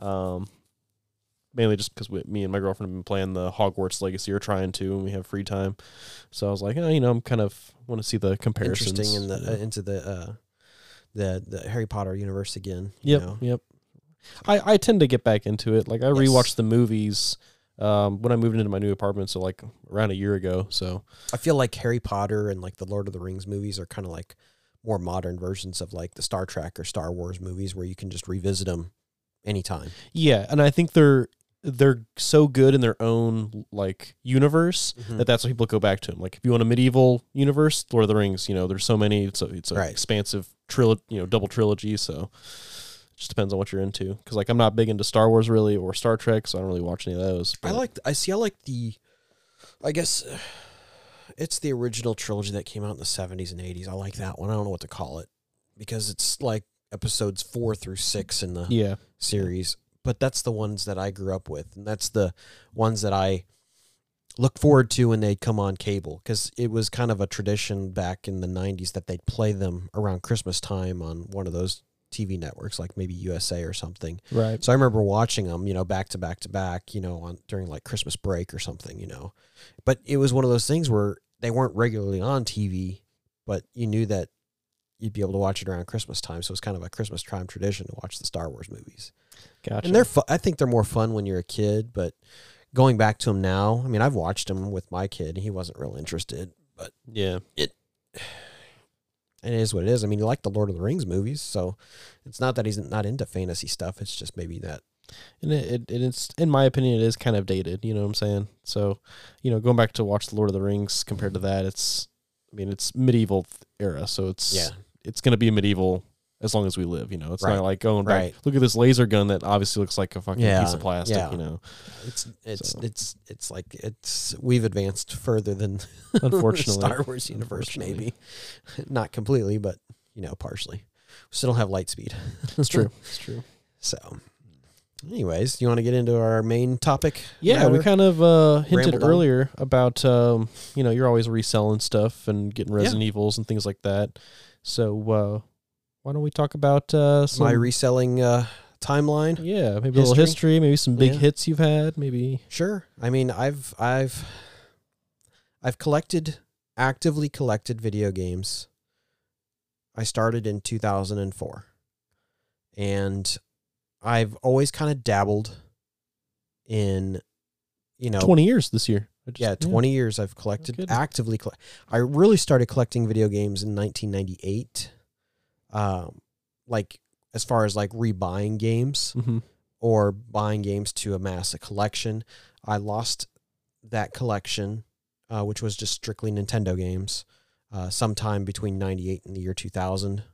A: Um, mainly just because me and my girlfriend have been playing the Hogwarts Legacy or trying to, and we have free time. So I was like, oh, you know, I'm kind of want to see the comparisons.
B: Interesting in the
A: Yeah.
B: uh, into the uh, the the Harry Potter universe again. you
A: Yep,
B: know.
A: yep. I I tend to get back into it. Like I
B: Yes.
A: rewatched the movies um, when I moved into my new apartment, so like around a year ago. So
B: I feel like Harry Potter and like the Lord of the Rings movies are kind of like more modern versions of like the Star Trek or Star Wars movies where you can just revisit them anytime.
A: yeah, and I think they're they're so good in their own like universe
B: Mm-hmm.
A: that that's what people go back to them. Like if you want a medieval universe, Lord of the Rings, you know, there's so many. It's a it's a
B: Right.
A: expansive trilogy, you know, double trilogy. So it just depends on what you're into. Because like I'm not big into Star Wars really or Star Trek, so I don't really watch any of those.
B: I like I see I like the I guess uh, it's the original trilogy that came out in the 70s and 80s. I like that one. I don't know what to call it because it's like episodes 4 through 6 in the
A: yeah,
B: series, but that's the ones that I grew up with and that's the ones that I look forward to when they come on cable cuz it was kind of a tradition back in the 90s that they'd play them around Christmas time on one of those TV networks like maybe USA or something.
A: right.
B: So I remember watching them, you know, back to back to back, you know, on during like Christmas break or something, you know. But it was one of those things where they weren't regularly on TV, but you knew that you'd be able to watch it around Christmas time. So it's kind of a Christmas time tradition to watch the Star Wars movies.
A: Gotcha.
B: And they're fu- I think they're more fun when you're a kid, but going back to them now, I mean, I've watched them with my kid. He wasn't real interested, but
A: yeah.
B: it it is what it is. I mean, he liked the Lord of the Rings movies, so it's not that he's not into fantasy stuff. It's just maybe that
A: And it, it, it it's in my opinion it is kind of dated, you know what I'm saying? So, you know, going back to watch the Lord of the Rings compared to that, it's I mean, it's medieval era, so it's
B: yeah.
A: It's going to be medieval as long as we live, you know. It's
B: Right.
A: not like going back look at this laser gun that obviously looks like a fucking
B: Yeah,
A: piece of plastic,
B: yeah.
A: you know.
B: It's it's
A: So.
B: it's it's like it's we've advanced further than
A: Unfortunately.
B: Star Wars universe maybe not completely but you know partially we still don't have light speed
A: It's true. It's true.
B: so anyways you want to get into our main topic
A: Yeah, we kind of uh, hinted
B: Rambled on.
A: earlier about um, you know you're always reselling stuff and getting Resident Evils and things like that. So uh, why don't we talk about uh, some
B: my reselling uh timeline
A: yeah maybe a little
B: history.
A: history, maybe some big
B: Yeah.
A: hits you've had, maybe
B: sure i mean i've i've i've collected actively collected video games i started in 2004 and i've always kind of dabbled in you know
A: twenty years this year. Just-
B: yeah 20 years i've collected
A: kidding.
B: actively coll- i really started collecting video games in 1998 um like as far as like rebuying games
A: Mhm.
B: or buying games to amass a collection. I lost that collection, uh, which was just strictly Nintendo games, uh, sometime between 98 and the year 2000.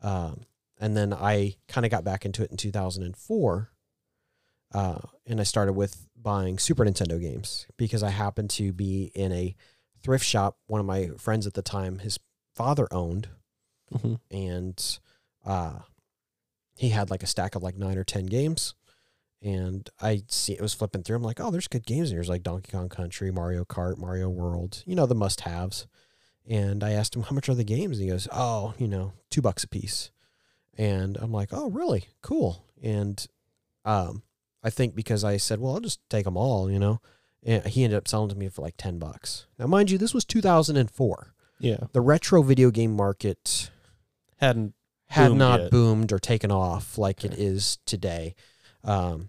B: Um, and then I kind of got back into it in 2004. Uh, and I started with buying Super Nintendo games because I happened to be in a thrift shop. One of my friends at the time, his father owned,
A: Mhm.
B: and uh, he had like a stack of like nine or ten games. And I see it was flipping through. I'm like, oh, there's good games in here. There's like Donkey Kong Country, Mario Kart, Mario World, you know, the must haves. And I asked him, how much are the games? And he goes, oh, you know, two bucks a piece. And I'm like, oh, really? Cool. And um, I think because I said, well, I'll just take them all, you know, and he ended up selling to me for like 10 bucks. Now, mind you, this was 2004.
A: Yeah,
B: The retro video game market
A: hadn't
B: had
A: boomed
B: not
A: yet.
B: boomed or taken off like it is today. Um,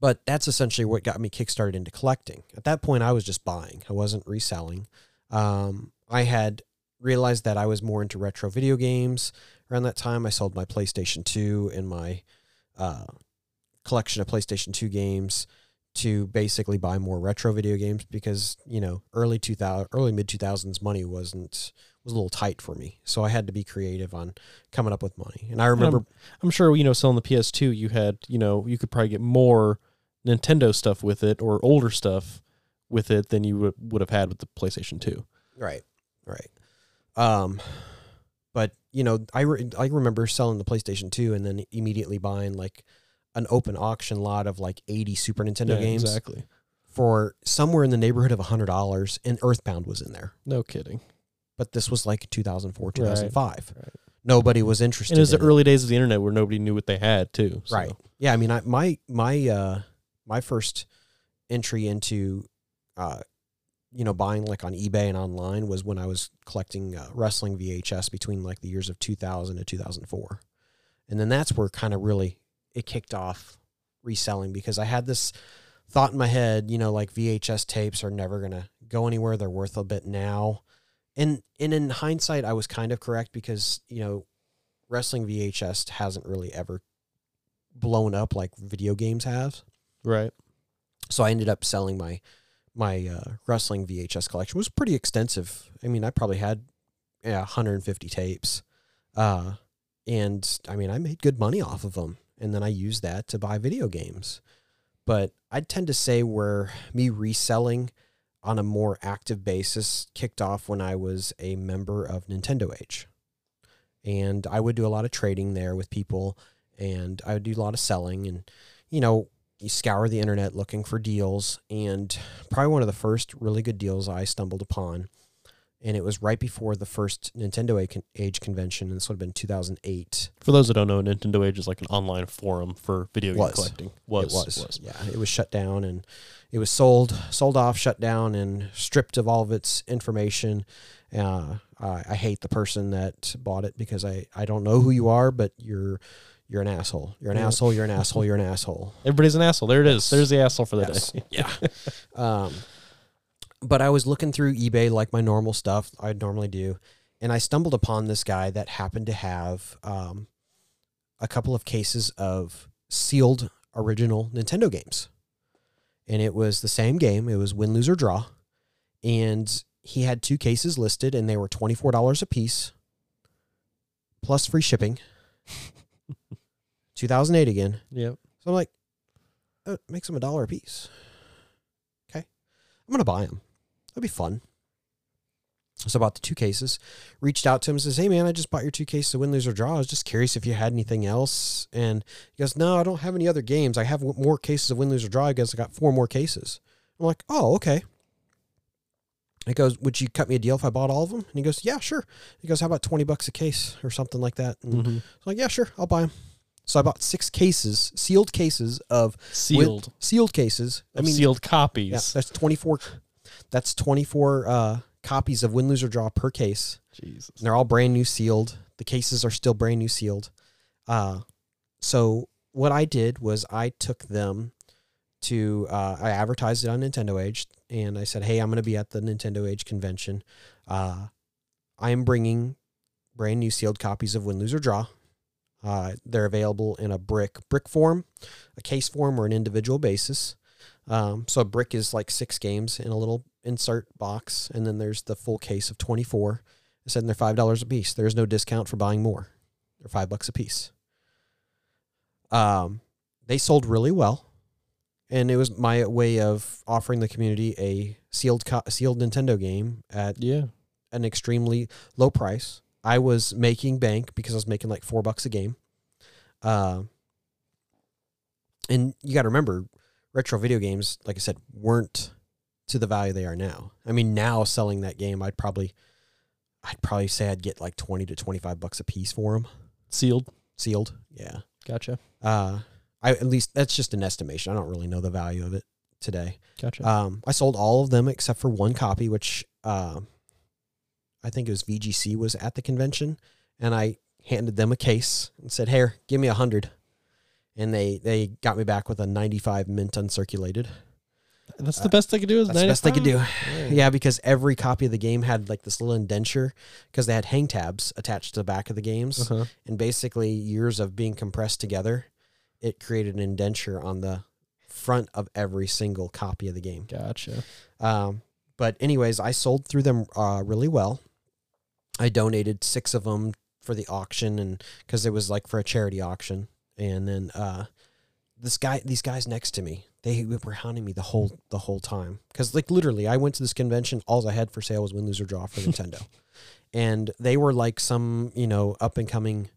B: but that's essentially what got me kickstarted into collecting. At that point, I was just buying, I wasn't reselling. Um, I had realized that I was more into retro video games. Around that time, I sold my PlayStation 2 and my uh, collection of PlayStation 2 games to basically buy more retro video games because you know early 2000 early mid 2000s money wasn't was a little tight for me so i had to be creative on coming up with money and i remember
A: I'm sure you know selling the PS2, you had you know you could probably get more Nintendo stuff with it or older stuff with it than you would, would have had with the PlayStation 2.
B: Right. Right. Um, but you know, I re- I remember selling the PlayStation 2 and then immediately buying like an open auction lot of like 80 Super Nintendo
A: Yeah,
B: games
A: Exactly.
B: for somewhere in the neighborhood of $100 and Earthbound was in there.
A: No kidding.
B: But this was like 2004, 2005.
A: right.
B: Nobody was interested.
A: And it was the
B: in it.
A: early days of the internet where nobody knew what they had too. so-
B: Right. Yeah, I mean, I my my uh my first entry into uh you know buying like on eBay and online was when I was collecting uh, wrestling VHS between like the years of 2000 to 2004. And then that's where kind of really it kicked off reselling because I had this thought in my head, you know, like VHS tapes are never going to go anywhere. They're worth a bit now. And and in hindsight I was kind of correct because, you know, wrestling VHS hasn't really ever blown up like video games have.
A: Right.
B: So I ended up selling my my uh, wrestling VHS collection. It was pretty extensive. I mean, I probably had yeah, 150 tapes. Uh, and I mean, I made good money off of them. And then I used that to buy video games. But I'd tend to say where me reselling on a more active basis kicked off when I was a member of Nintendo Age. And I would do a lot of trading there with people and I would do a lot of selling and you know, you scour the internet looking for deals and probably one of the first really good deals I stumbled upon and it was right before the first Nintendo Age- convention and this would have been 2008.
A: For those that don't know, Nintendo Age is like an online forum for video game collecting. Was.
B: it was. Yeah, it was shut down and it was sold, sold off, shut down, and stripped of all of its information. Uh, I, I hate the person that bought it because I, I don't know who you are, but you're you're an asshole. You're an
A: Yeah.
B: asshole. You're an asshole. You're an asshole.
A: Everybody's an asshole. There it is.
B: Yes.
A: There's the asshole for the
B: Yes.
A: day.
B: Yeah. um, but I was looking through eBay like my normal stuff I normally do, and I stumbled upon this guy that happened to have um, a couple of cases of sealed original Nintendo games, and it was the same game. It was win, lose, or draw, and he had two cases listed, and they were twenty four dollars a piece, plus free shipping. 2008 again.
A: Yep.
B: So I'm like, oh, it makes them a dollar a piece. Okay. I'm going to buy them. That'd be fun. So I bought the two cases, reached out to him and says, Hey man, I just bought your two cases of win, lose, or draw. I was just curious if you had anything else. And he goes, No, I don't have any other games. I have more cases of win, lose, or draw. I guess I got four more cases. I'm like, Oh, okay. He goes, Would you cut me a deal if I bought all of them? And he goes, Yeah, sure. He goes, How about 20 bucks a case or something like that? And
A: Mhm.
B: I was like, Yeah, sure. I'll buy them. So I bought six cases, sealed cases of
A: Sealed.
B: sealed cases. I mean,
A: sealed
B: yeah,
A: copies.
B: that's twenty four. That's twenty four uh, copies of win, lose, or draw per case.
A: Jesus.
B: And they're all brand new sealed. The cases are still brand new sealed. Uh, so what I did was I took them to uh, I advertised it on Nintendo Age, and I said, "Hey, I'm going to be at the Nintendo Age convention. Uh, I am bringing brand new sealed copies of Win, Lose, or Draw. Uh, they're available in a brick brick form, a case form, or an individual basis. Um, so a brick is like six games in a little insert box, and then there's the full case of 24. I said they're five dollars a piece. There's no discount for buying more. They're five bucks a piece. Um, they sold really well, and it was my way of offering the community a sealed co- sealed Nintendo game at
A: Yeah.
B: an extremely low price. I was making bank because I was making like four bucks a game. Uh, and you got to remember, retro video games, like I said, weren't to the value they are now. I mean, now selling that game, I'd probably, I'd probably say I'd get like twenty to twenty five bucks a piece for them,
A: Sealed.
B: sealed. Yeah.
A: Gotcha.
B: Uh, I at least that's just an estimation. I don't really know the value of it today.
A: Gotcha.
B: Um, I sold all of them except for one copy, which um, I think it was VGC was at the convention, and I handed them a case and said, "Here, give me a hundred. And they they got me back with a 95 mint uncirculated.
A: that's the best they could do. Is
B: That's the best they could do.
A: 95?
B: Yeah, because every copy of the game had like this little indenture because they had hang tabs attached to the back of the games,
A: Uh-huh.
B: and basically years of being compressed together, it created an indenture on the front of every single copy of the game.
A: Gotcha.
B: Um, but anyways, I sold through them uh, really well. I donated six of them for the auction, and because it was like for a charity auction, and then uh, this guy, these guys next to me, they were hounding me the whole the whole time because like literally, I went to this convention. All I had for sale was win, lose or draw for Nintendo, and they were like some you know up and coming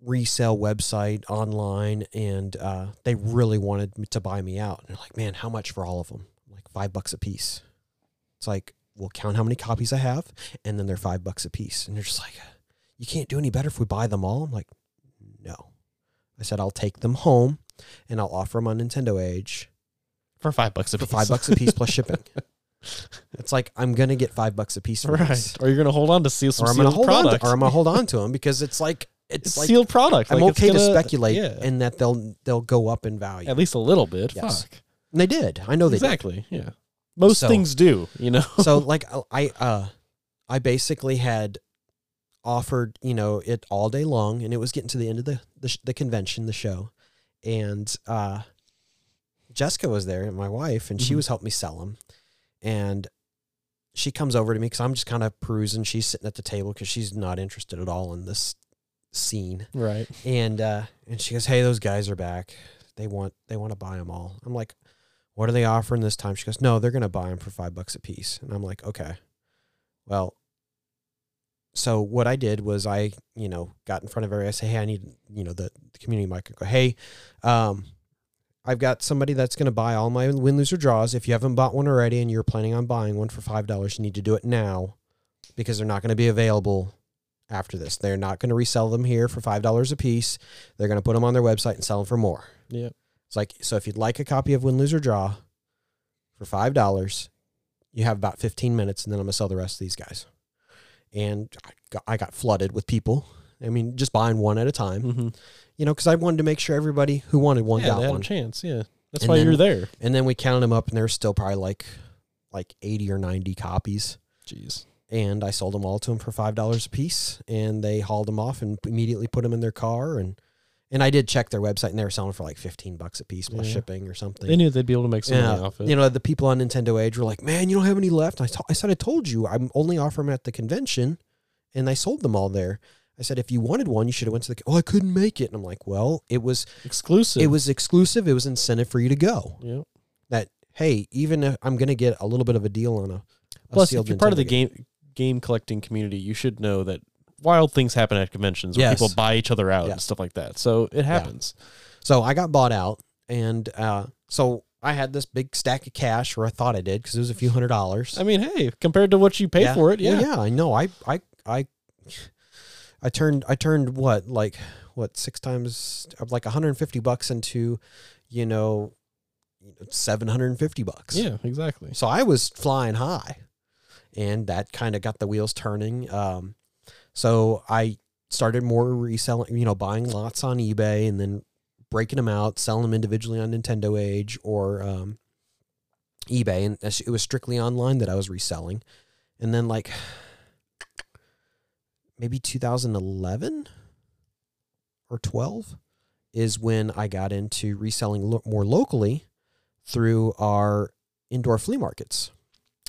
B: resale website online, and uh, they really wanted me to buy me out. And they're like, "Man, how much for all of them?" I'm like five bucks a piece. It's like we'll count how many copies I have, and then they're five bucks a piece. And they're just like, "You can't do any better if we buy them all." I'm like, "No." I said I'll take them home, and I'll offer them on Nintendo Age
A: for five bucks a
B: for
A: piece.
B: five bucks a piece plus shipping. It's like I'm gonna get five bucks a piece for
A: right?
B: these.
A: Or you're gonna hold on to seal some
B: or I'm gonna
A: sealed
B: hold on,
A: product.
B: to, or I'm gonna hold on to them because it's like it's,
A: it's
B: like
A: sealed product.
B: I'm
A: Like, it's
B: okay to
A: gonna-
B: speculate
A: Yeah,
B: in that they'll they'll go up in value.
A: at least a little bit.
B: Yes.
A: Fuck.
B: And they did. I know they
A: exactly. Yeah. Most
B: So-
A: things do. You know.
B: So like I uh I basically had offered you know it all day long, and it was getting to the end of the the, sh- the convention, the show, and uh Jessica was there, my wife, and she
A: Mhm.
B: was helping me sell them, and she comes over to me because I'm just kind of perusing. She's sitting at the table because she's not interested at all in this scene.
A: right.
B: and uh and she goes hey those guys are back they want they want to buy them all i'm like what are they offering this time she goes no they're gonna buy them for five bucks a piece and i'm like okay well so what i did was i you know got in front of everybody i say hey i need you know the, the community mic I go hey um I've got somebody that's going to buy all my win, lose, or draws. If you haven't bought one already and you're planning on buying one for $5, you need to do it now because they're not going to be available after this. They're not going to resell them here for five dollars a piece. They're going to put them on their website and sell them for more.
A: Yeah.
B: It's like so. If you'd like a copy of Win, Lose, or Draw for five dollars, you have about fifteen minutes, and then I'm going to sell the rest of these guys. And I got, I got flooded with people. I mean, just buying one at a time.
A: Mm-hmm.
B: You know, because I wanted to make sure everybody who wanted one
A: Yeah,
B: got
A: they had
B: one.
A: a chance. Yeah. That's
B: And
A: why
B: then-
A: you're there.
B: And then we counted them up, and there was still probably like like eighty or ninety copies.
A: Jeez.
B: and I sold them all to them for five dollars a piece, and they hauled them off and immediately put them in their car, and and I did check their website, and they were selling for like fifteen bucks a piece plus
A: Yeah.
B: shipping or something.
A: They knew they'd be able to make some money
B: yeah,
A: off it.
B: you know the people on Nintendo Age were like, "Man, you don't have any left." I, I said, "I told you, I'm only offering them at the convention," and I sold them all there. I said, "If you wanted one, you should have went to the." Oh, I couldn't make it, and I'm like, "Well, it was
A: Exclusive.
B: it was exclusive. It was incentive for you to go.
A: Yeah.
B: That hey, even if I'm going to get a little bit of a deal on a, a
A: Plus, if you're part of the game game collecting community, you should know that wild things happen at conventions where
B: Yes.
A: people buy each other out
B: Yeah.
A: and stuff like that. So it happens.
B: So I got bought out, and uh, so I had this big stack of cash, or I thought I did, because it was a few hundred dollars.
A: I mean, hey, compared to what you pay for it, yeah.
B: Well, yeah, I know. I, I, I, I turned, I turned what, like what, six times, of like 150 bucks into, you know, 750 bucks.
A: Yeah, exactly.
B: So I was flying high, and that kind of got the wheels turning. Um, so I started more reselling, you know, buying lots on eBay and then breaking them out, selling them individually on Nintendo Age or um, eBay, and it was strictly online that I was reselling. And then like maybe 2011 or 12 is when I got into reselling lo- more locally through our indoor flea markets.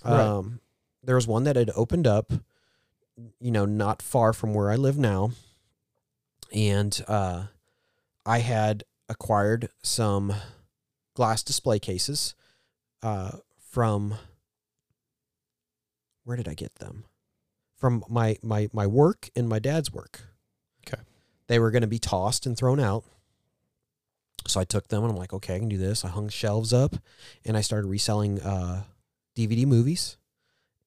A: Right.
B: Um, there was one that had opened up, you know, not far from where I live now, and uh, I had acquired some glass display cases uh, from. Where did I get them? From my my my work and my dad's work.
A: Okay.
B: They were going to be tossed and thrown out. So I took them and I'm like, okay, I can do this. I hung shelves up and I started reselling uh, DVD movies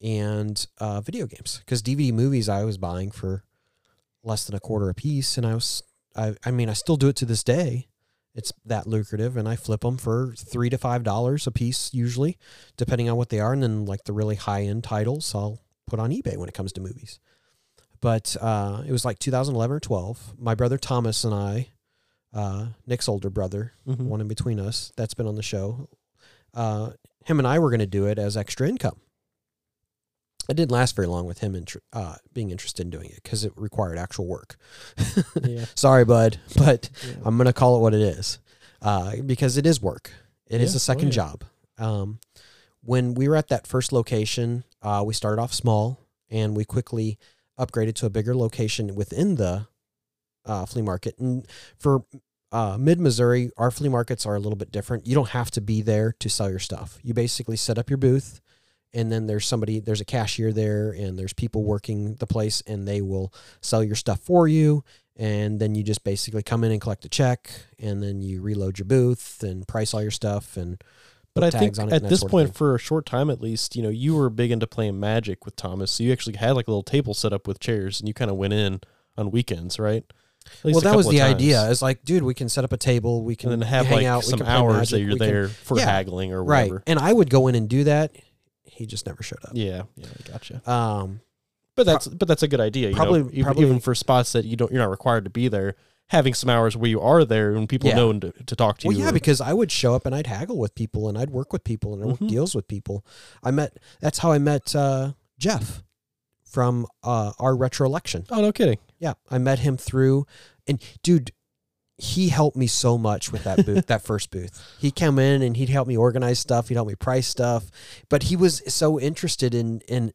B: and uh, video games because DVD movies I was buying for less than a quarter a piece, and I was, I, I mean, I still do it to this day. It's that lucrative, and I flip them for three to five dollars a piece usually, depending on what they are, and then like the really high end titles, I'll put on eBay when it comes to movies. But uh, it was like 2011 or 12. My brother Thomas and I, uh, Nick's older brother,
A: Mhm.
B: one in between us that's been on the show. Uh, him and I were going to do it as extra income. It didn't last very long with him uh, being interested in doing it because it required actual work.
A: Yeah.
B: Sorry, bud, but
A: Yeah.
B: I'm going to call it what it is uh, because it is work. It is
A: Yeah.
B: a second
A: Oh,
B: job. Um, when we were at that first location, uh, we started off small and we quickly upgraded to a bigger location within the uh, flea market. And for uh, mid Missouri, our flea markets are a little bit different. You don't have to be there to sell your stuff. You basically set up your booth, and then there's somebody, there's a cashier there, and there's people working the place, and they will sell your stuff for you. And then you just basically come in and collect a check, and then you reload your booth and price all your stuff. And
A: But I think
B: tags on it
A: at this point, for a short time at least, you know, you were big into playing Magic with Thomas, so you actually had like a little table set up with chairs, and you kind of went in on weekends, right?
B: Well, that was the
A: times.
B: idea. It's like, dude, we can set up a table, we can
A: and then have
B: hang
A: like
B: out,
A: some hours
B: Magic,
A: that you're
B: we can-
A: there for
B: Yeah.
A: haggling or whatever.
B: right?
A: whatever.
B: And I would go in and do that. He just never showed up.
A: Yeah, yeah, I gotcha.
B: Um,
A: But that's but that's a good idea. You
B: Probably-
A: know? even,
B: probably-
A: even for spots that you don't, you're not required to be there. Having some hours where you are there and people
B: Yeah.
A: know to, to talk to
B: Well,
A: you.
B: yeah,
A: or-
B: because I would show up and I'd haggle with people and I'd work with people and I'd work
A: Mhm.
B: deals with people. I met. That's how I met uh, Jeff from uh, our retro election.
A: oh no kidding.
B: Yeah, I met him through, and dude, he helped me so much with that booth, that first booth. He came in and he'd help me organize stuff. He'd help me price stuff, but he was so interested in in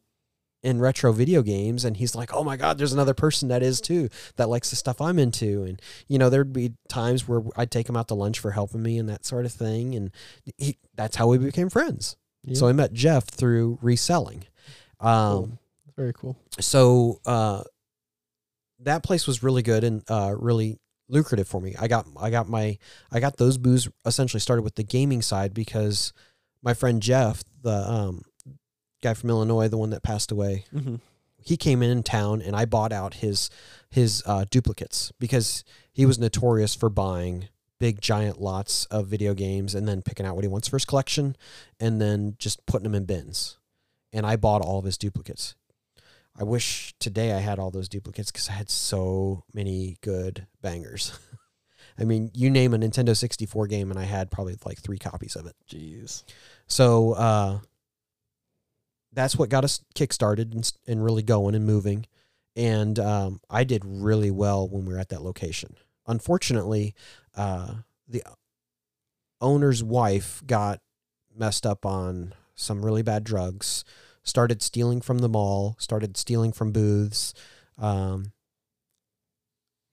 B: in retro video games and he's like oh my god there's another person that is too that likes the stuff i'm into and you know there'd be times where i'd take him out to lunch for helping me and that sort of thing and he, that's how we became friends so i met jeff through reselling um,
A: Cool. very cool.
B: so uh, that place was really good and uh, really lucrative for me. I got I got my I got those booths essentially started with the gaming side because my friend Jeff, the um, guy from Illinois, the one that passed away,
A: Mm-hmm.
B: he came in town and I bought out his his uh, duplicates because he was notorious for buying big giant lots of video games and then picking out what he wants for his collection and then just putting them in bins. And I bought all of his duplicates. I wish today I had all those duplicates because I had so many good bangers. I mean, you name a Nintendo 64 game and I had probably like three copies of it.
A: Jeez.
B: So uh, that's what got us kickstarted and, and really going and moving. And um, I did really well when we were at that location. Unfortunately, uh, the owner's wife got messed up on some really bad drugs, started stealing from the mall, started stealing from booths. Um,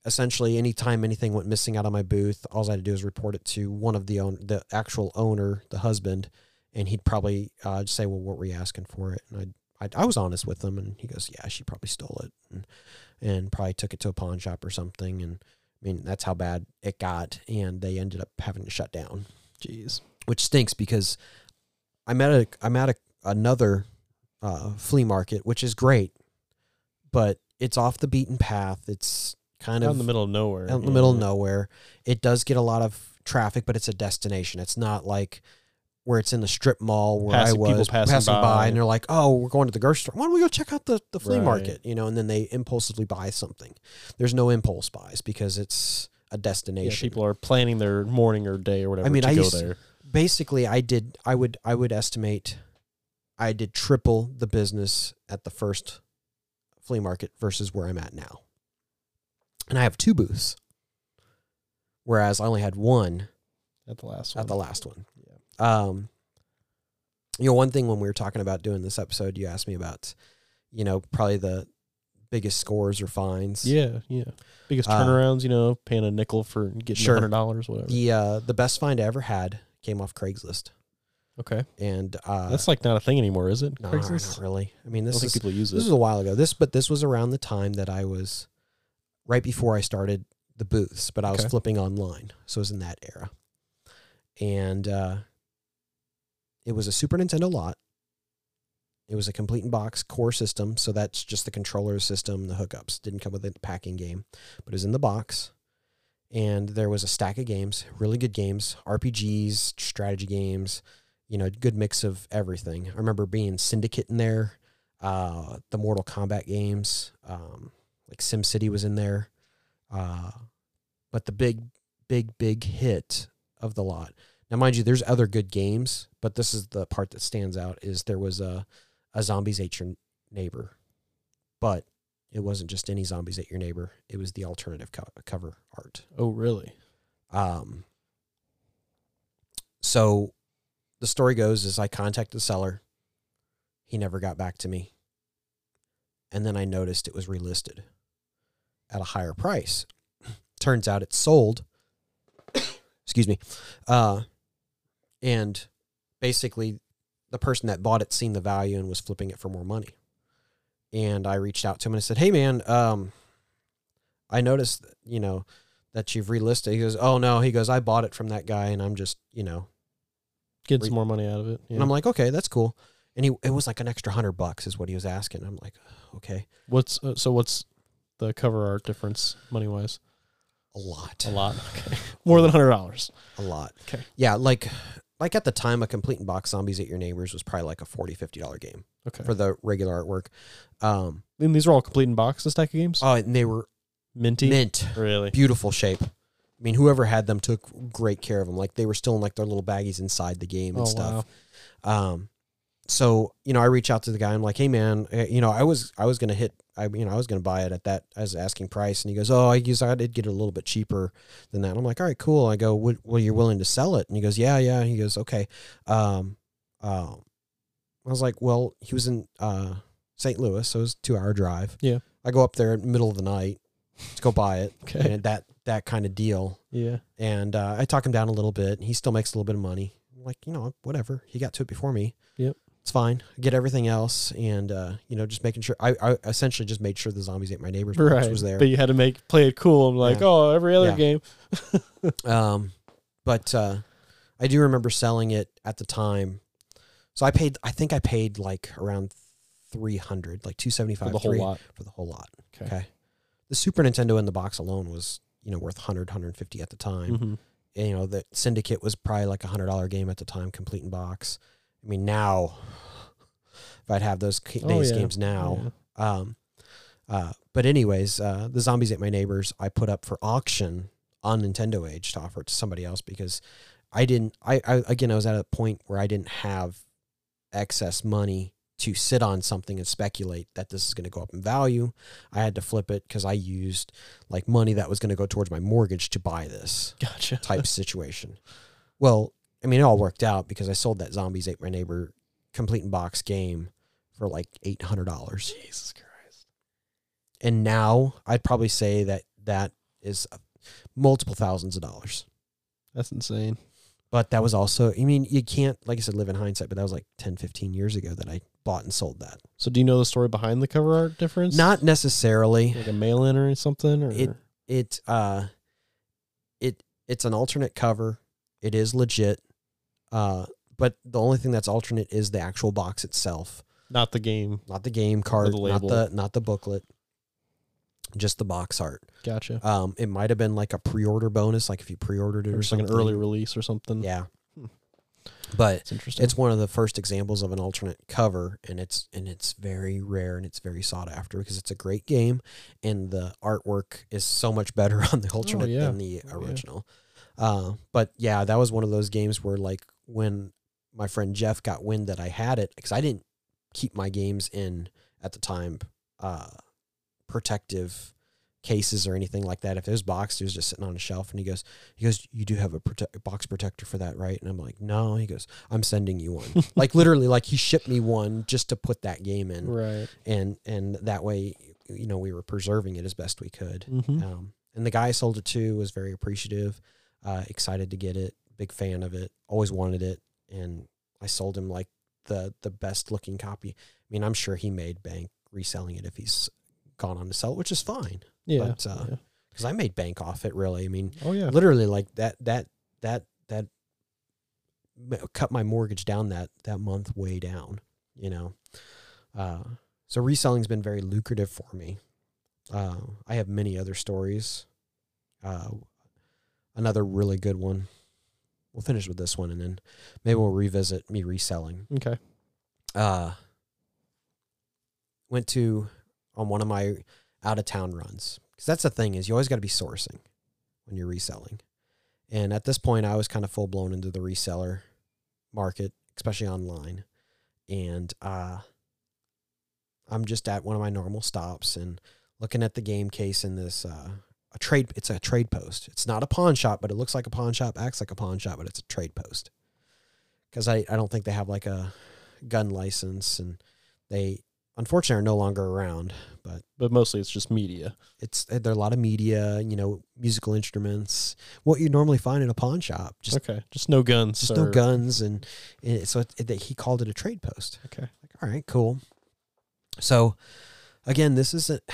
B: essentially, anytime anything went missing out of my booth, all I had to do is report it to one of the own, the actual owner, the husband, and he'd probably uh, just say, "Well, what were you asking for it?" And I, I, I was honest with him, and he goes, "Yeah, she probably stole it, and, and probably took it to a pawn shop or something." And I mean, that's how bad it got, and they ended up having to shut down,
A: Jeez.
B: which stinks because I'm at a I'm at a, another uh, flea market, which is great, but it's off the beaten path. It's kind
A: Out
B: of
A: in the middle of nowhere.
B: out in the middle of nowhere. It does get a lot of traffic, but it's a destination. It's not like where it's in the strip mall where
A: Passing-
B: I was
A: passing by.
B: and they're like, "Oh, we're going to the grocery store. Why don't we go check out the the flea
A: Right.
B: market?" You know, and then they impulsively buy something. There's no impulse buys because it's a
A: Yeah,
B: destination.
A: people are planning their morning or day or whatever
B: I mean,
A: to
B: I
A: go
B: used-
A: there.
B: Basically, I did. I would. I would estimate. I did triple the business at the first flea market versus where I'm at now. And I have two booths, whereas I only had one
A: At the last one.
B: at the last one. Yeah. Um, you know, one thing when we were talking about doing this episode, you asked me about, you know, probably the biggest scores or fines.
A: Yeah, yeah. Biggest
B: Uh,
A: turnarounds, you know, paying a nickel for getting
B: Sure.
A: hundred dollars, whatever.
B: The uh, the best find I ever had came off Craigslist,
A: Okay,
B: and uh,
A: that's like not a thing anymore, is it?
B: no,
A: Craigslist.
B: not really. I mean,
A: I
B: this
A: don't
B: is
A: think people use
B: this a while ago. This, but this was around the time that I was right before I started the booths, but I was
A: Okay.
B: flipping online, so it was in that era, and uh, it was a Super Nintendo lot. It was a complete in box core system, so that's just the controller system, the hookups. Didn't come with a pack-in game, but it was in the box. And there was a stack of games, really good games, RPGs, strategy games, you know, a good mix of everything. I remember being Syndicate in there, uh, the Mortal Kombat games, um, like SimCity was in there. Uh, but the big, big, big hit of the lot. Now, mind you, there's other good games, but this is the part that stands out: is there was a, a zombies ate your neighbor, but it wasn't just any zombies ate your neighbor. It was the alternative co- cover art.
A: Oh, really?
B: Um, so the story goes is I contacted the seller. He never got back to me. And then I noticed it was relisted at a higher price. Turns out it's sold Excuse me. Uh, and basically, the person that bought it seen the value and was flipping it for more money. And I reached out to him and I said, "Hey, man, um, I noticed, you know, that you've relisted." He goes, "Oh no," he goes, "I bought it from that guy, and I'm just, you know."
A: Get some more money out of it. Yeah.
B: And I'm like, "Okay, that's cool." And he, it was like an extra hundred bucks is what he was asking. I'm like, "Okay,
A: what's uh, so? What's the cover art difference money wise?
B: a lot,
A: A lot. Okay. More than hundred dollars.
B: a lot."
A: Okay.
B: Yeah, like, like at the time, a complete in box zombies ate your neighbors was probably like a 40 50 dollar game
A: Okay.
B: for the regular artwork. Um,
A: and these are all complete in box. This stack of games.
B: oh, and they were
A: Minty.
B: mint,
A: Really.
B: beautiful shape. I mean, whoever had them took great care of them. Like they were still in like their little baggies inside the game and
A: Oh
B: stuff.
A: wow.
B: Um, so you know, I reach out to the guy. I'm like, hey man, uh, you know, I was I was gonna hit. I you know I was gonna buy it at that as asking price, and he goes, oh, I guess I did get it a little bit cheaper than that. I'm like, all right, cool. I go, well, you're willing to sell it? And he goes, yeah, yeah. He goes, okay. Um, um, I was like, well, he was in uh St. Louis, so it was a two hour drive.
A: Yeah.
B: I go up there in the middle of the night to go buy it,
A: Okay.
B: and that that kind of deal
A: Yeah.
B: and uh, I talk him down a little bit. He still makes a little bit of money. I'm like, you know, whatever. He got to it before me.
A: Yep.
B: It's fine. I get everything else, and uh, you know, just making sure. I, I essentially just made sure the zombies ate my neighbor's
A: Right.
B: was there.
A: But you had to make play it cool. I'm like,
B: Yeah.
A: oh, every other
B: Yeah.
A: game.
B: Um, but uh, I do remember selling it at the time. So I paid. I think I paid like around three hundred, like two seventy five For
A: the whole lot.
B: for the whole lot.
A: Okay.
B: Okay. The Super Nintendo in the box alone was you know worth 100 150 at the time.
A: hmm
B: you know the syndicate was probably like a hundred dollar game at the time complete in box i mean now if i'd have those ca-
A: Oh,
B: days
A: yeah.
B: games now um uh but anyways uh the zombies ate my neighbors i put up for auction on nintendo age to offer it to somebody else because i didn't i, I again i was at a point where i didn't have excess money to sit on something and speculate that this is going to go up in value i had to flip it because i used like money that was going to go towards my mortgage to buy this
A: Gotcha.
B: type situation. Well, I mean, it all worked out because I sold that Zombies Ate My Neighbor complete in box game for like eight hundred dollars,
A: Jesus Christ.
B: and now I'd probably say that that is multiple thousands of dollars.
A: That's insane.
B: But that was also, I mean, you can't, like I said, live in hindsight, but that was like 10, 15 years ago that I bought and sold that.
A: So do you know the story behind the cover art difference?
B: Not necessarily.
A: like a mail in or something or
B: It- It, uh, it, it's an alternate cover. It is legit. Uh, but the only thing that's alternate is the actual box itself.
A: not the game.
B: not the game card,
A: the
B: not the not the booklet, just the box art.
A: Gotcha.
B: Um, it might have been like a pre-order bonus, like if you pre-ordered it
A: Or
B: or
A: just like an early release or something.
B: yeah. But
A: It's interesting.
B: it's one of the first examples of an alternate cover, and it's and it's very rare and it's very sought after because it's a great game, and the artwork is so much better on the alternate
A: Oh, yeah.
B: than the
A: Oh, yeah.
B: original. Uh, but yeah, that was one of those games where like when my friend Jeff got wind that I had it because I didn't keep my games in at the time uh, protective cases or anything like that. If it was boxed, it was just sitting on a shelf. And he goes, he goes, you do have a prote- box protector for that, right? And I'm like, no. He goes, I'm sending you one. like literally, like he shipped me one just to put that game in,
A: right.
B: and and that way, you know, we were preserving it as best we could.
A: Mm-hmm.
B: Um, and the guy I sold it to was very appreciative, uh, excited to get it, big fan of it, always wanted it, and I sold him like the the best looking copy. I mean, I'm sure he made bank reselling it if he's gone on to sell it, which is fine
A: Yeah.
B: but, uh,
A: yeah.
B: because I made bank off it. Really, I mean,
A: Oh yeah.
B: literally like that that that that cut my mortgage down that that month way down. You know, uh, so reselling's been very lucrative for me. Uh, I have many other stories. Uh, another really good one. We'll finish with this one, and then maybe we'll revisit me reselling.
A: Okay.
B: Uh, went to on one of my out of town runs because that's the thing is you always got to be sourcing when you're reselling. And at this point, I was kind of full blown into the reseller market, especially online. And uh, I'm just at one of my normal stops and looking at the game case in this uh, a trade. It's a trade post. It's not a pawn shop, but it looks like a pawn shop, acts like a pawn shop, but it's a trade post. Because I, I don't think they have like a gun license and they unfortunately are no longer around. But
A: But mostly it's just media.
B: it's eh, there are a lot of media, you know, musical instruments, what you normally find in a pawn shop, just
A: okay. Just no guns.
B: just no guns, and, and so it, it- he called it a trade post.
A: Okay.
B: Like, all right, cool. So, again, this isn't eh,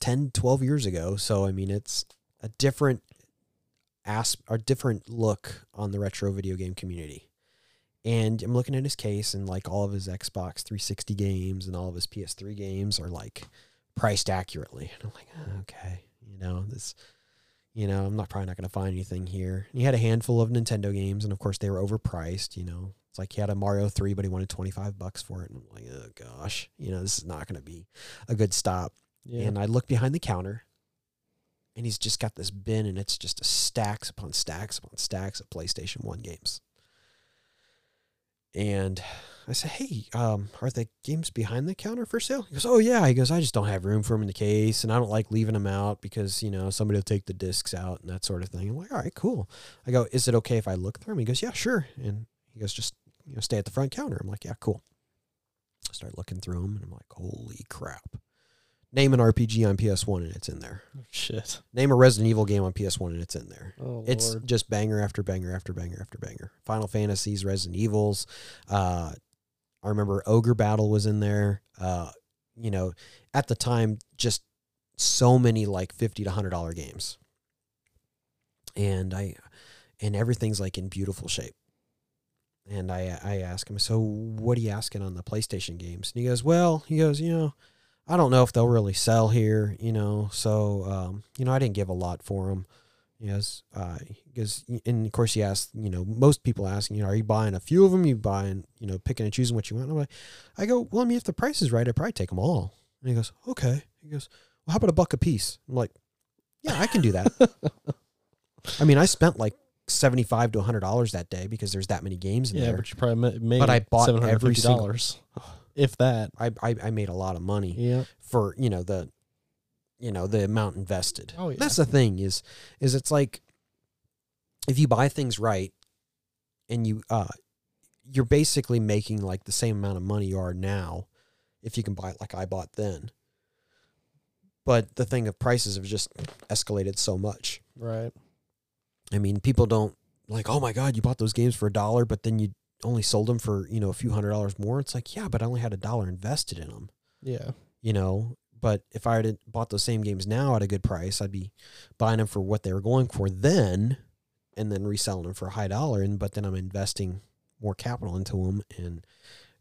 B: 10, 12 years ago. So, I mean, it's a different as a different look on the retro video game community. And I'm looking at his case, and like all of his Xbox 360 games and all of his PS3 games are like priced accurately. And I'm like, "Oh, okay, you know, this, you know, I'm not probably not going to find anything here. And he had a handful of Nintendo games, and of course, they were overpriced. You know, it's like he had a Mario 3, but he wanted 25 bucks for it. And I'm like, oh gosh, you know, this is not going to be a good stop.
A: Yeah.
B: And I look behind the counter, and he's just got this bin, and it's just a stacks upon stacks upon stacks of PlayStation 1 games. And I said, hey, um, are the games behind the counter for sale? He goes, oh, yeah. He goes, I just don't have room for them in the case, and I don't like leaving them out because, you know, somebody will take the discs out and that sort of thing. I'm like, all right, cool. I go, is it okay if I look through them? He goes, yeah, sure. And he goes, just, you know, stay at the front counter. I'm like, yeah, cool. I start looking through them, and I'm like, holy crap. Name an RPG on PS1, and it's in there.
A: Shit.
B: Name a Resident Evil game on PS1 and it's in there.
A: Oh,
B: It's
A: Lord.
B: just banger after banger after banger after banger. Final Fantasies, Resident Evils. Uh, I remember Ogre Battle was in there. Uh, you know, at the time, just so many like fifty to hundred dollar games, and I, and everything's like in beautiful shape. And I I ask him, so what are you asking on the PlayStation games? And he goes, well, he goes, you know, I don't know if they'll really sell here, you know. So, um, you know, I didn't give a lot for them. Yes, uh, because and of course he asked, you know, most people asking, you know, are you buying a few of them? You buying, you know, picking and choosing what you want? I'm like, I go, well, I mean, if the price is right, I'd probably take them all. And he goes, okay. He goes, well, how about a buck a piece? I'm like, yeah, I can do that. I mean, I spent like seventy five to hundred dollars that day because there's that many games in
A: yeah,
B: there.
A: but you probably ma- made
B: But I bought every single-
A: dollars, if that.
B: I, I I made a lot of money.
A: Yeah.
B: for you know the you know the amount invested
A: Oh, yeah.
B: that's the thing is is it's like if you buy things right and you uh you're basically making like the same amount of money you are now if you can buy it like i bought then but the thing of prices have just escalated so much
A: Right.
B: i mean people don't like oh my god you bought those games for a dollar but then you only sold them for you know a few hundred dollars more it's like yeah but i only had a dollar invested in them
A: Yeah.
B: you know. But if I had bought those same games now at a good price, I'd be buying them for what they were going for then, and then reselling them for a high dollar. And but then I'm investing more capital into them, and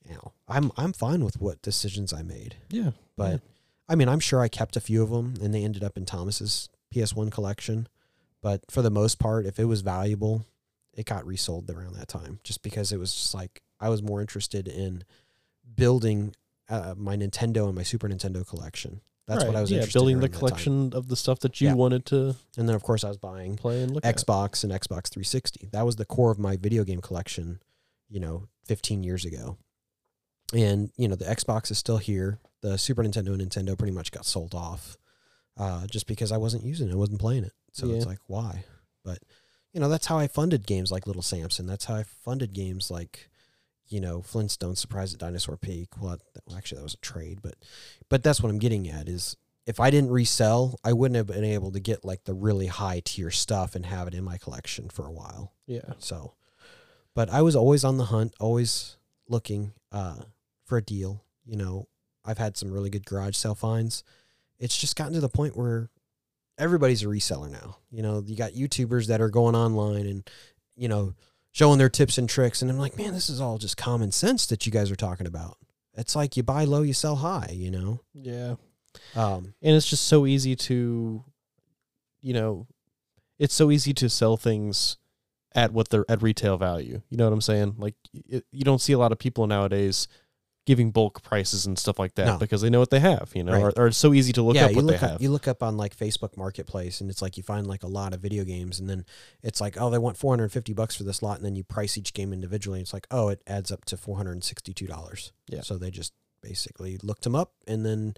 B: you know, I'm I'm fine with what decisions I made.
A: Yeah.
B: But I mean, I'm sure I kept a few of them, and they ended up in Thomas's PS1 collection. But for the most part, if it was valuable, it got resold around that time, just because it was just like I was more interested in building uh, my Nintendo and my Super Nintendo collection. That's what I was
A: yeah, building
B: in
A: the
B: around that time.
A: collection of the stuff that you
B: Yeah.
A: wanted to
B: And then of course I was buying
A: play and look at.
B: Xbox and Xbox 360. That was the core of my video game collection, you know, 15 years ago. And, you know, the Xbox is still here. The Super Nintendo and Nintendo pretty much got sold off uh, just because I wasn't using it, I wasn't playing it. So it's like, why? But, you know, that's how I funded games like Little Samson. That's how I funded games like, you know, Flintstone Surprise at Dinosaur Peak. Well, that, well, actually, that was a trade, but, but that's what I'm getting at is if I didn't resell, I wouldn't have been able to get like the really high tier stuff and have it in my collection for a while.
A: Yeah.
B: So, but I was always on the hunt, always looking uh, for a deal. You know, I've had some really good garage sale finds. It's just gotten to the point where everybody's a reseller now. You know, you got YouTubers that are going online and, you know, showing their tips and tricks. And I'm like, man, this is all just common sense that you guys are talking about. It's like you buy low, you sell high, you know?
A: Yeah.
B: Um,
A: and it's just so easy to you know it's so easy to sell things at what they're at retail value you know what i'm saying like it, you don't see a lot of people nowadays giving bulk prices and stuff like that
B: No.
A: because they know what they have you know
B: Right.
A: or, or it's so easy to look
B: yeah,
A: up
B: you
A: what
B: look
A: they
B: up,
A: have
B: you look up on like Facebook Marketplace, and it's like you find like a lot of video games, and then it's like, oh, they want four hundred and fifty bucks for this lot, and then you price each game individually. And it's like, oh, it adds up to four hundred and sixty-two dollars.
A: Yeah.
B: So they just basically looked them up, and then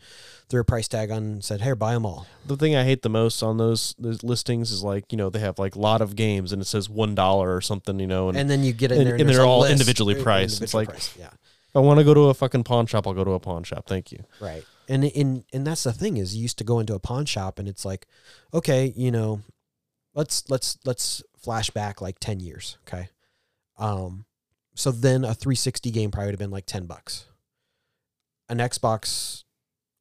B: threw a price tag on, and said, hey, buy them all.
A: the thing i hate the most on those those listings is like you know they have like a lot of games and it says one dollar or something you know and,
B: And then you get in
A: and-
B: there,
A: and
B: there's
A: they're all
B: list,
A: individually priced. It's like-
B: price, yeah.
A: If I want to go to a fucking pawn shop, I'll go to a pawn shop. Thank you.
B: Right. And in and that's the thing is you used to go into a pawn shop and it's like, okay, you know, let's let's let's flash back like 10 years, okay? Um so then a 360 game probably would have been like 10 bucks. An Xbox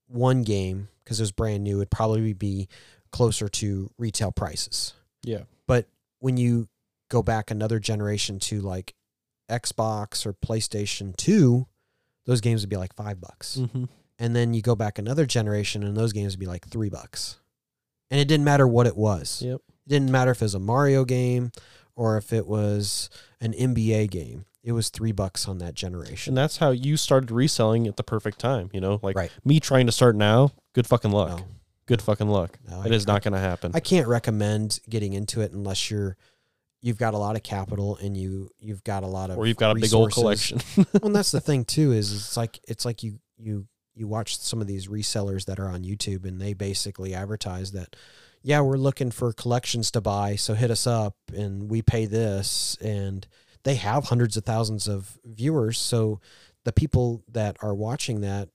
B: One game because it was brand new would probably be closer to retail prices.
A: Yeah.
B: But when you go back another generation to like Xbox or PlayStation 2, those games would be like 5 bucks
A: Mm-hmm.
B: and then you go back another generation and those games would be like three bucks and it didn't matter what it was
A: Yep.
B: it didn't matter if it was a mario game or if it was an nba game it was three bucks on that generation
A: And that's how you started reselling at the perfect time. You know, like
B: Right.
A: me trying to start now. Good fucking luck.
B: No,
A: Good fucking luck.
B: no,
A: It
B: I,
A: is not going to happen.
B: I can't recommend getting into it unless you're you've got a lot of capital and you you've got a lot of
A: or you've got a big old collection.
B: well, and that's the thing too is it's like it's like you you you watch some of these resellers that are on YouTube and they basically advertise that yeah we're looking for collections to buy so hit us up and we pay this. And they have hundreds of thousands of viewers so the people that are watching that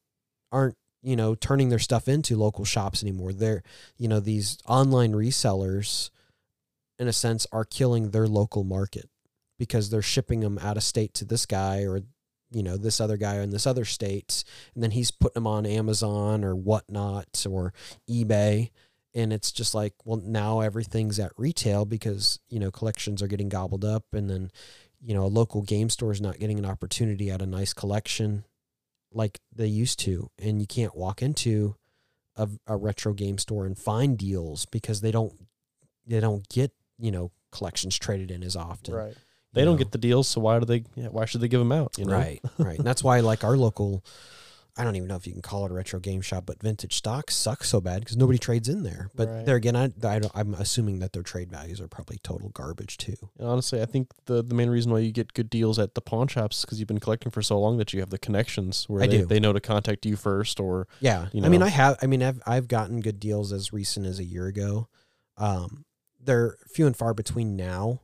B: aren't you know turning their stuff into local shops anymore. They're you know these online resellers in a sense are killing their local market because they're shipping them out of state to this guy or you know this other guy in this other state and then he's putting them on amazon or whatnot or ebay. And it's just like well now everything's at retail because you know collections are getting gobbled up and then you know a local game store is not getting an opportunity at a nice collection like they used to. And you can't walk into a, a retro game store and find deals because they don't they don't get you know collections traded in as often
A: right. They don't
B: know?
A: get the deals, so why do they? Yeah, why should they give them out? You know?
B: Right, right. And that's why, like, our local, I don't even know if you can call it a retro game shop, but vintage stock sucks so bad because nobody trades in there. But
A: Right.
B: there again, I, I don't, I'm assuming that their trade values are probably total garbage too.
A: And honestly, I think the the main reason why you get good deals at the pawn shops because you've been collecting for so long that you have the connections where
B: I
A: they,
B: do.
A: they know to contact you first, or
B: Yeah,
A: You
B: I mean. I have, I mean, I've, I've gotten good deals as recent as a year ago. Um, they're few and far between now,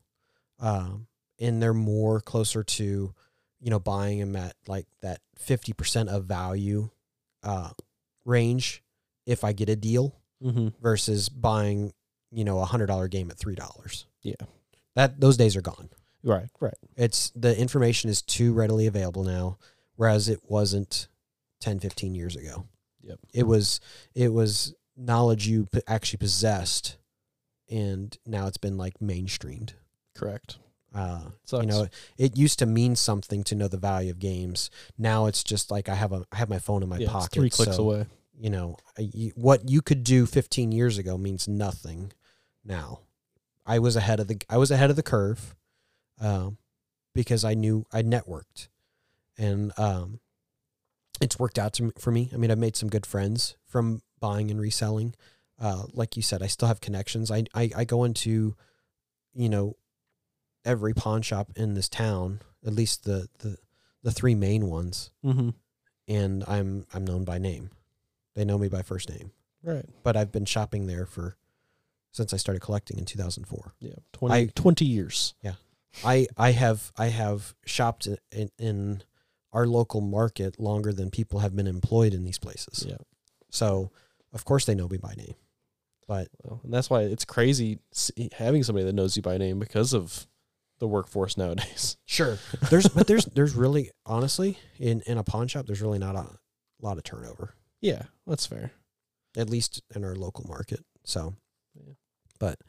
B: um, and they're more closer to, you know, buying them at like that fifty percent of value, uh, range. If I get a deal,
A: mm-hmm.
B: versus buying, you know, a hundred dollar game at three dollars.
A: Yeah.
B: That those days are gone.
A: right, right,
B: It's the information is too readily available now, whereas it wasn't 10, 15 years ago.
A: Yep.
B: It was it was knowledge you actually possessed, and now it's been like mainstreamed.
A: correct.
B: Uh,
A: Sucks.
B: you know, it used to mean something to know the value of games. Now it's just like I have a I have my phone in my
A: yeah, it's
B: pocket.
A: three clicks
B: so,
A: away.
B: you know I- you- what you could do 15 years ago means nothing now i was ahead of the i was ahead of the curve um, because i knew i networked and um, it's worked out to, m- for me i mean i've made some good friends from buying and reselling uh, like you said i still have connections I, I i go into you know every pawn shop in this town at least the the the three main ones
A: Mm-hmm.
B: and i'm i'm known by name they know me by first name
A: Right.
B: but I've been shopping there for since I started collecting in 2004.
A: Yeah. 20,
B: I-
A: 20 years.
B: I I have I have shopped in, in our local market longer than people have been employed in these places.
A: Yeah.
B: So of course they know me by name. But
A: Well, and that's why it's crazy having somebody that knows you by name because of the workforce nowadays.
B: sure, there's but there's there's really honestly in in a pawn shop there's really not a lot of turnover
A: Yeah, that's fair.
B: at least in our local market. So,
A: Yeah.
B: but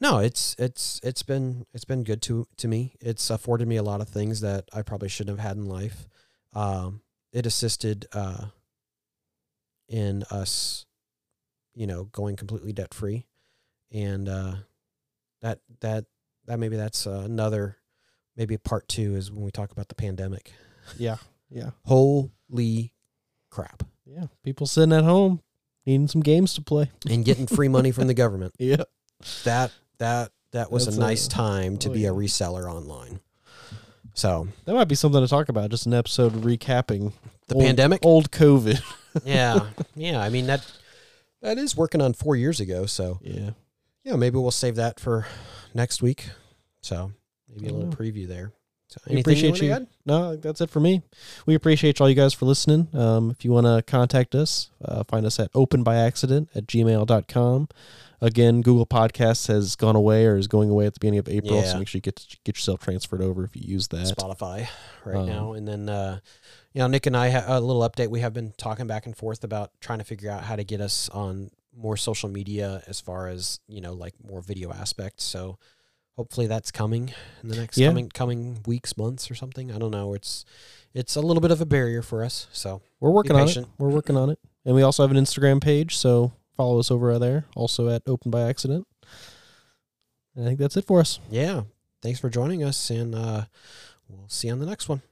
B: no, it's it's it's been it's been good to to me. It's afforded me a lot of things that I probably shouldn't have had in life. Um, it assisted uh, in us, you know, going completely debt free, and uh, that that that maybe that's uh, another maybe a part two is when we talk about the pandemic.
A: Yeah. Yeah.
B: Holy crap!
A: Yeah. People sitting at home needing some games to play.
B: And getting free money from the government.
A: Yeah.
B: that that that was
A: That's
B: a nice
A: a-
B: time to
A: oh,
B: be a reseller online. So
A: That might be something to talk about. Just an episode recapping
B: the
A: old-
B: pandemic,
A: old COVID.
B: yeah, yeah. I mean that that is working on four years ago. So
A: Yeah.
B: yeah, maybe we'll save that for next week. So maybe a little
A: know.
B: preview there. So
A: We appreciate
B: wanna
A: you. no, that's it for me. We appreciate all you guys for listening. Um, if you want to contact us, uh, find us at openbyaccident at gmail.com. Again, Google Podcasts has gone away or is going away at the beginning of April,
B: Yeah.
A: so make sure you get get yourself transferred over if you use that.
B: Spotify right
A: Um,
B: now. And then, uh, you know, Nick and I, ha- a little update. We have been talking back and forth about trying to figure out how to get us on more social media as far as, you know, like more video aspects. So hopefully that's coming in the next
A: Yeah.
B: coming, coming weeks, months or something. I don't know. It's, it's a little bit of a barrier for us. So
A: We're working on it. We're working on it, and we also have an Instagram page, so follow us over there. Also at Open by Accident. And I think that's it for us.
B: yeah, thanks for joining us and, uh, we'll see you on the next one.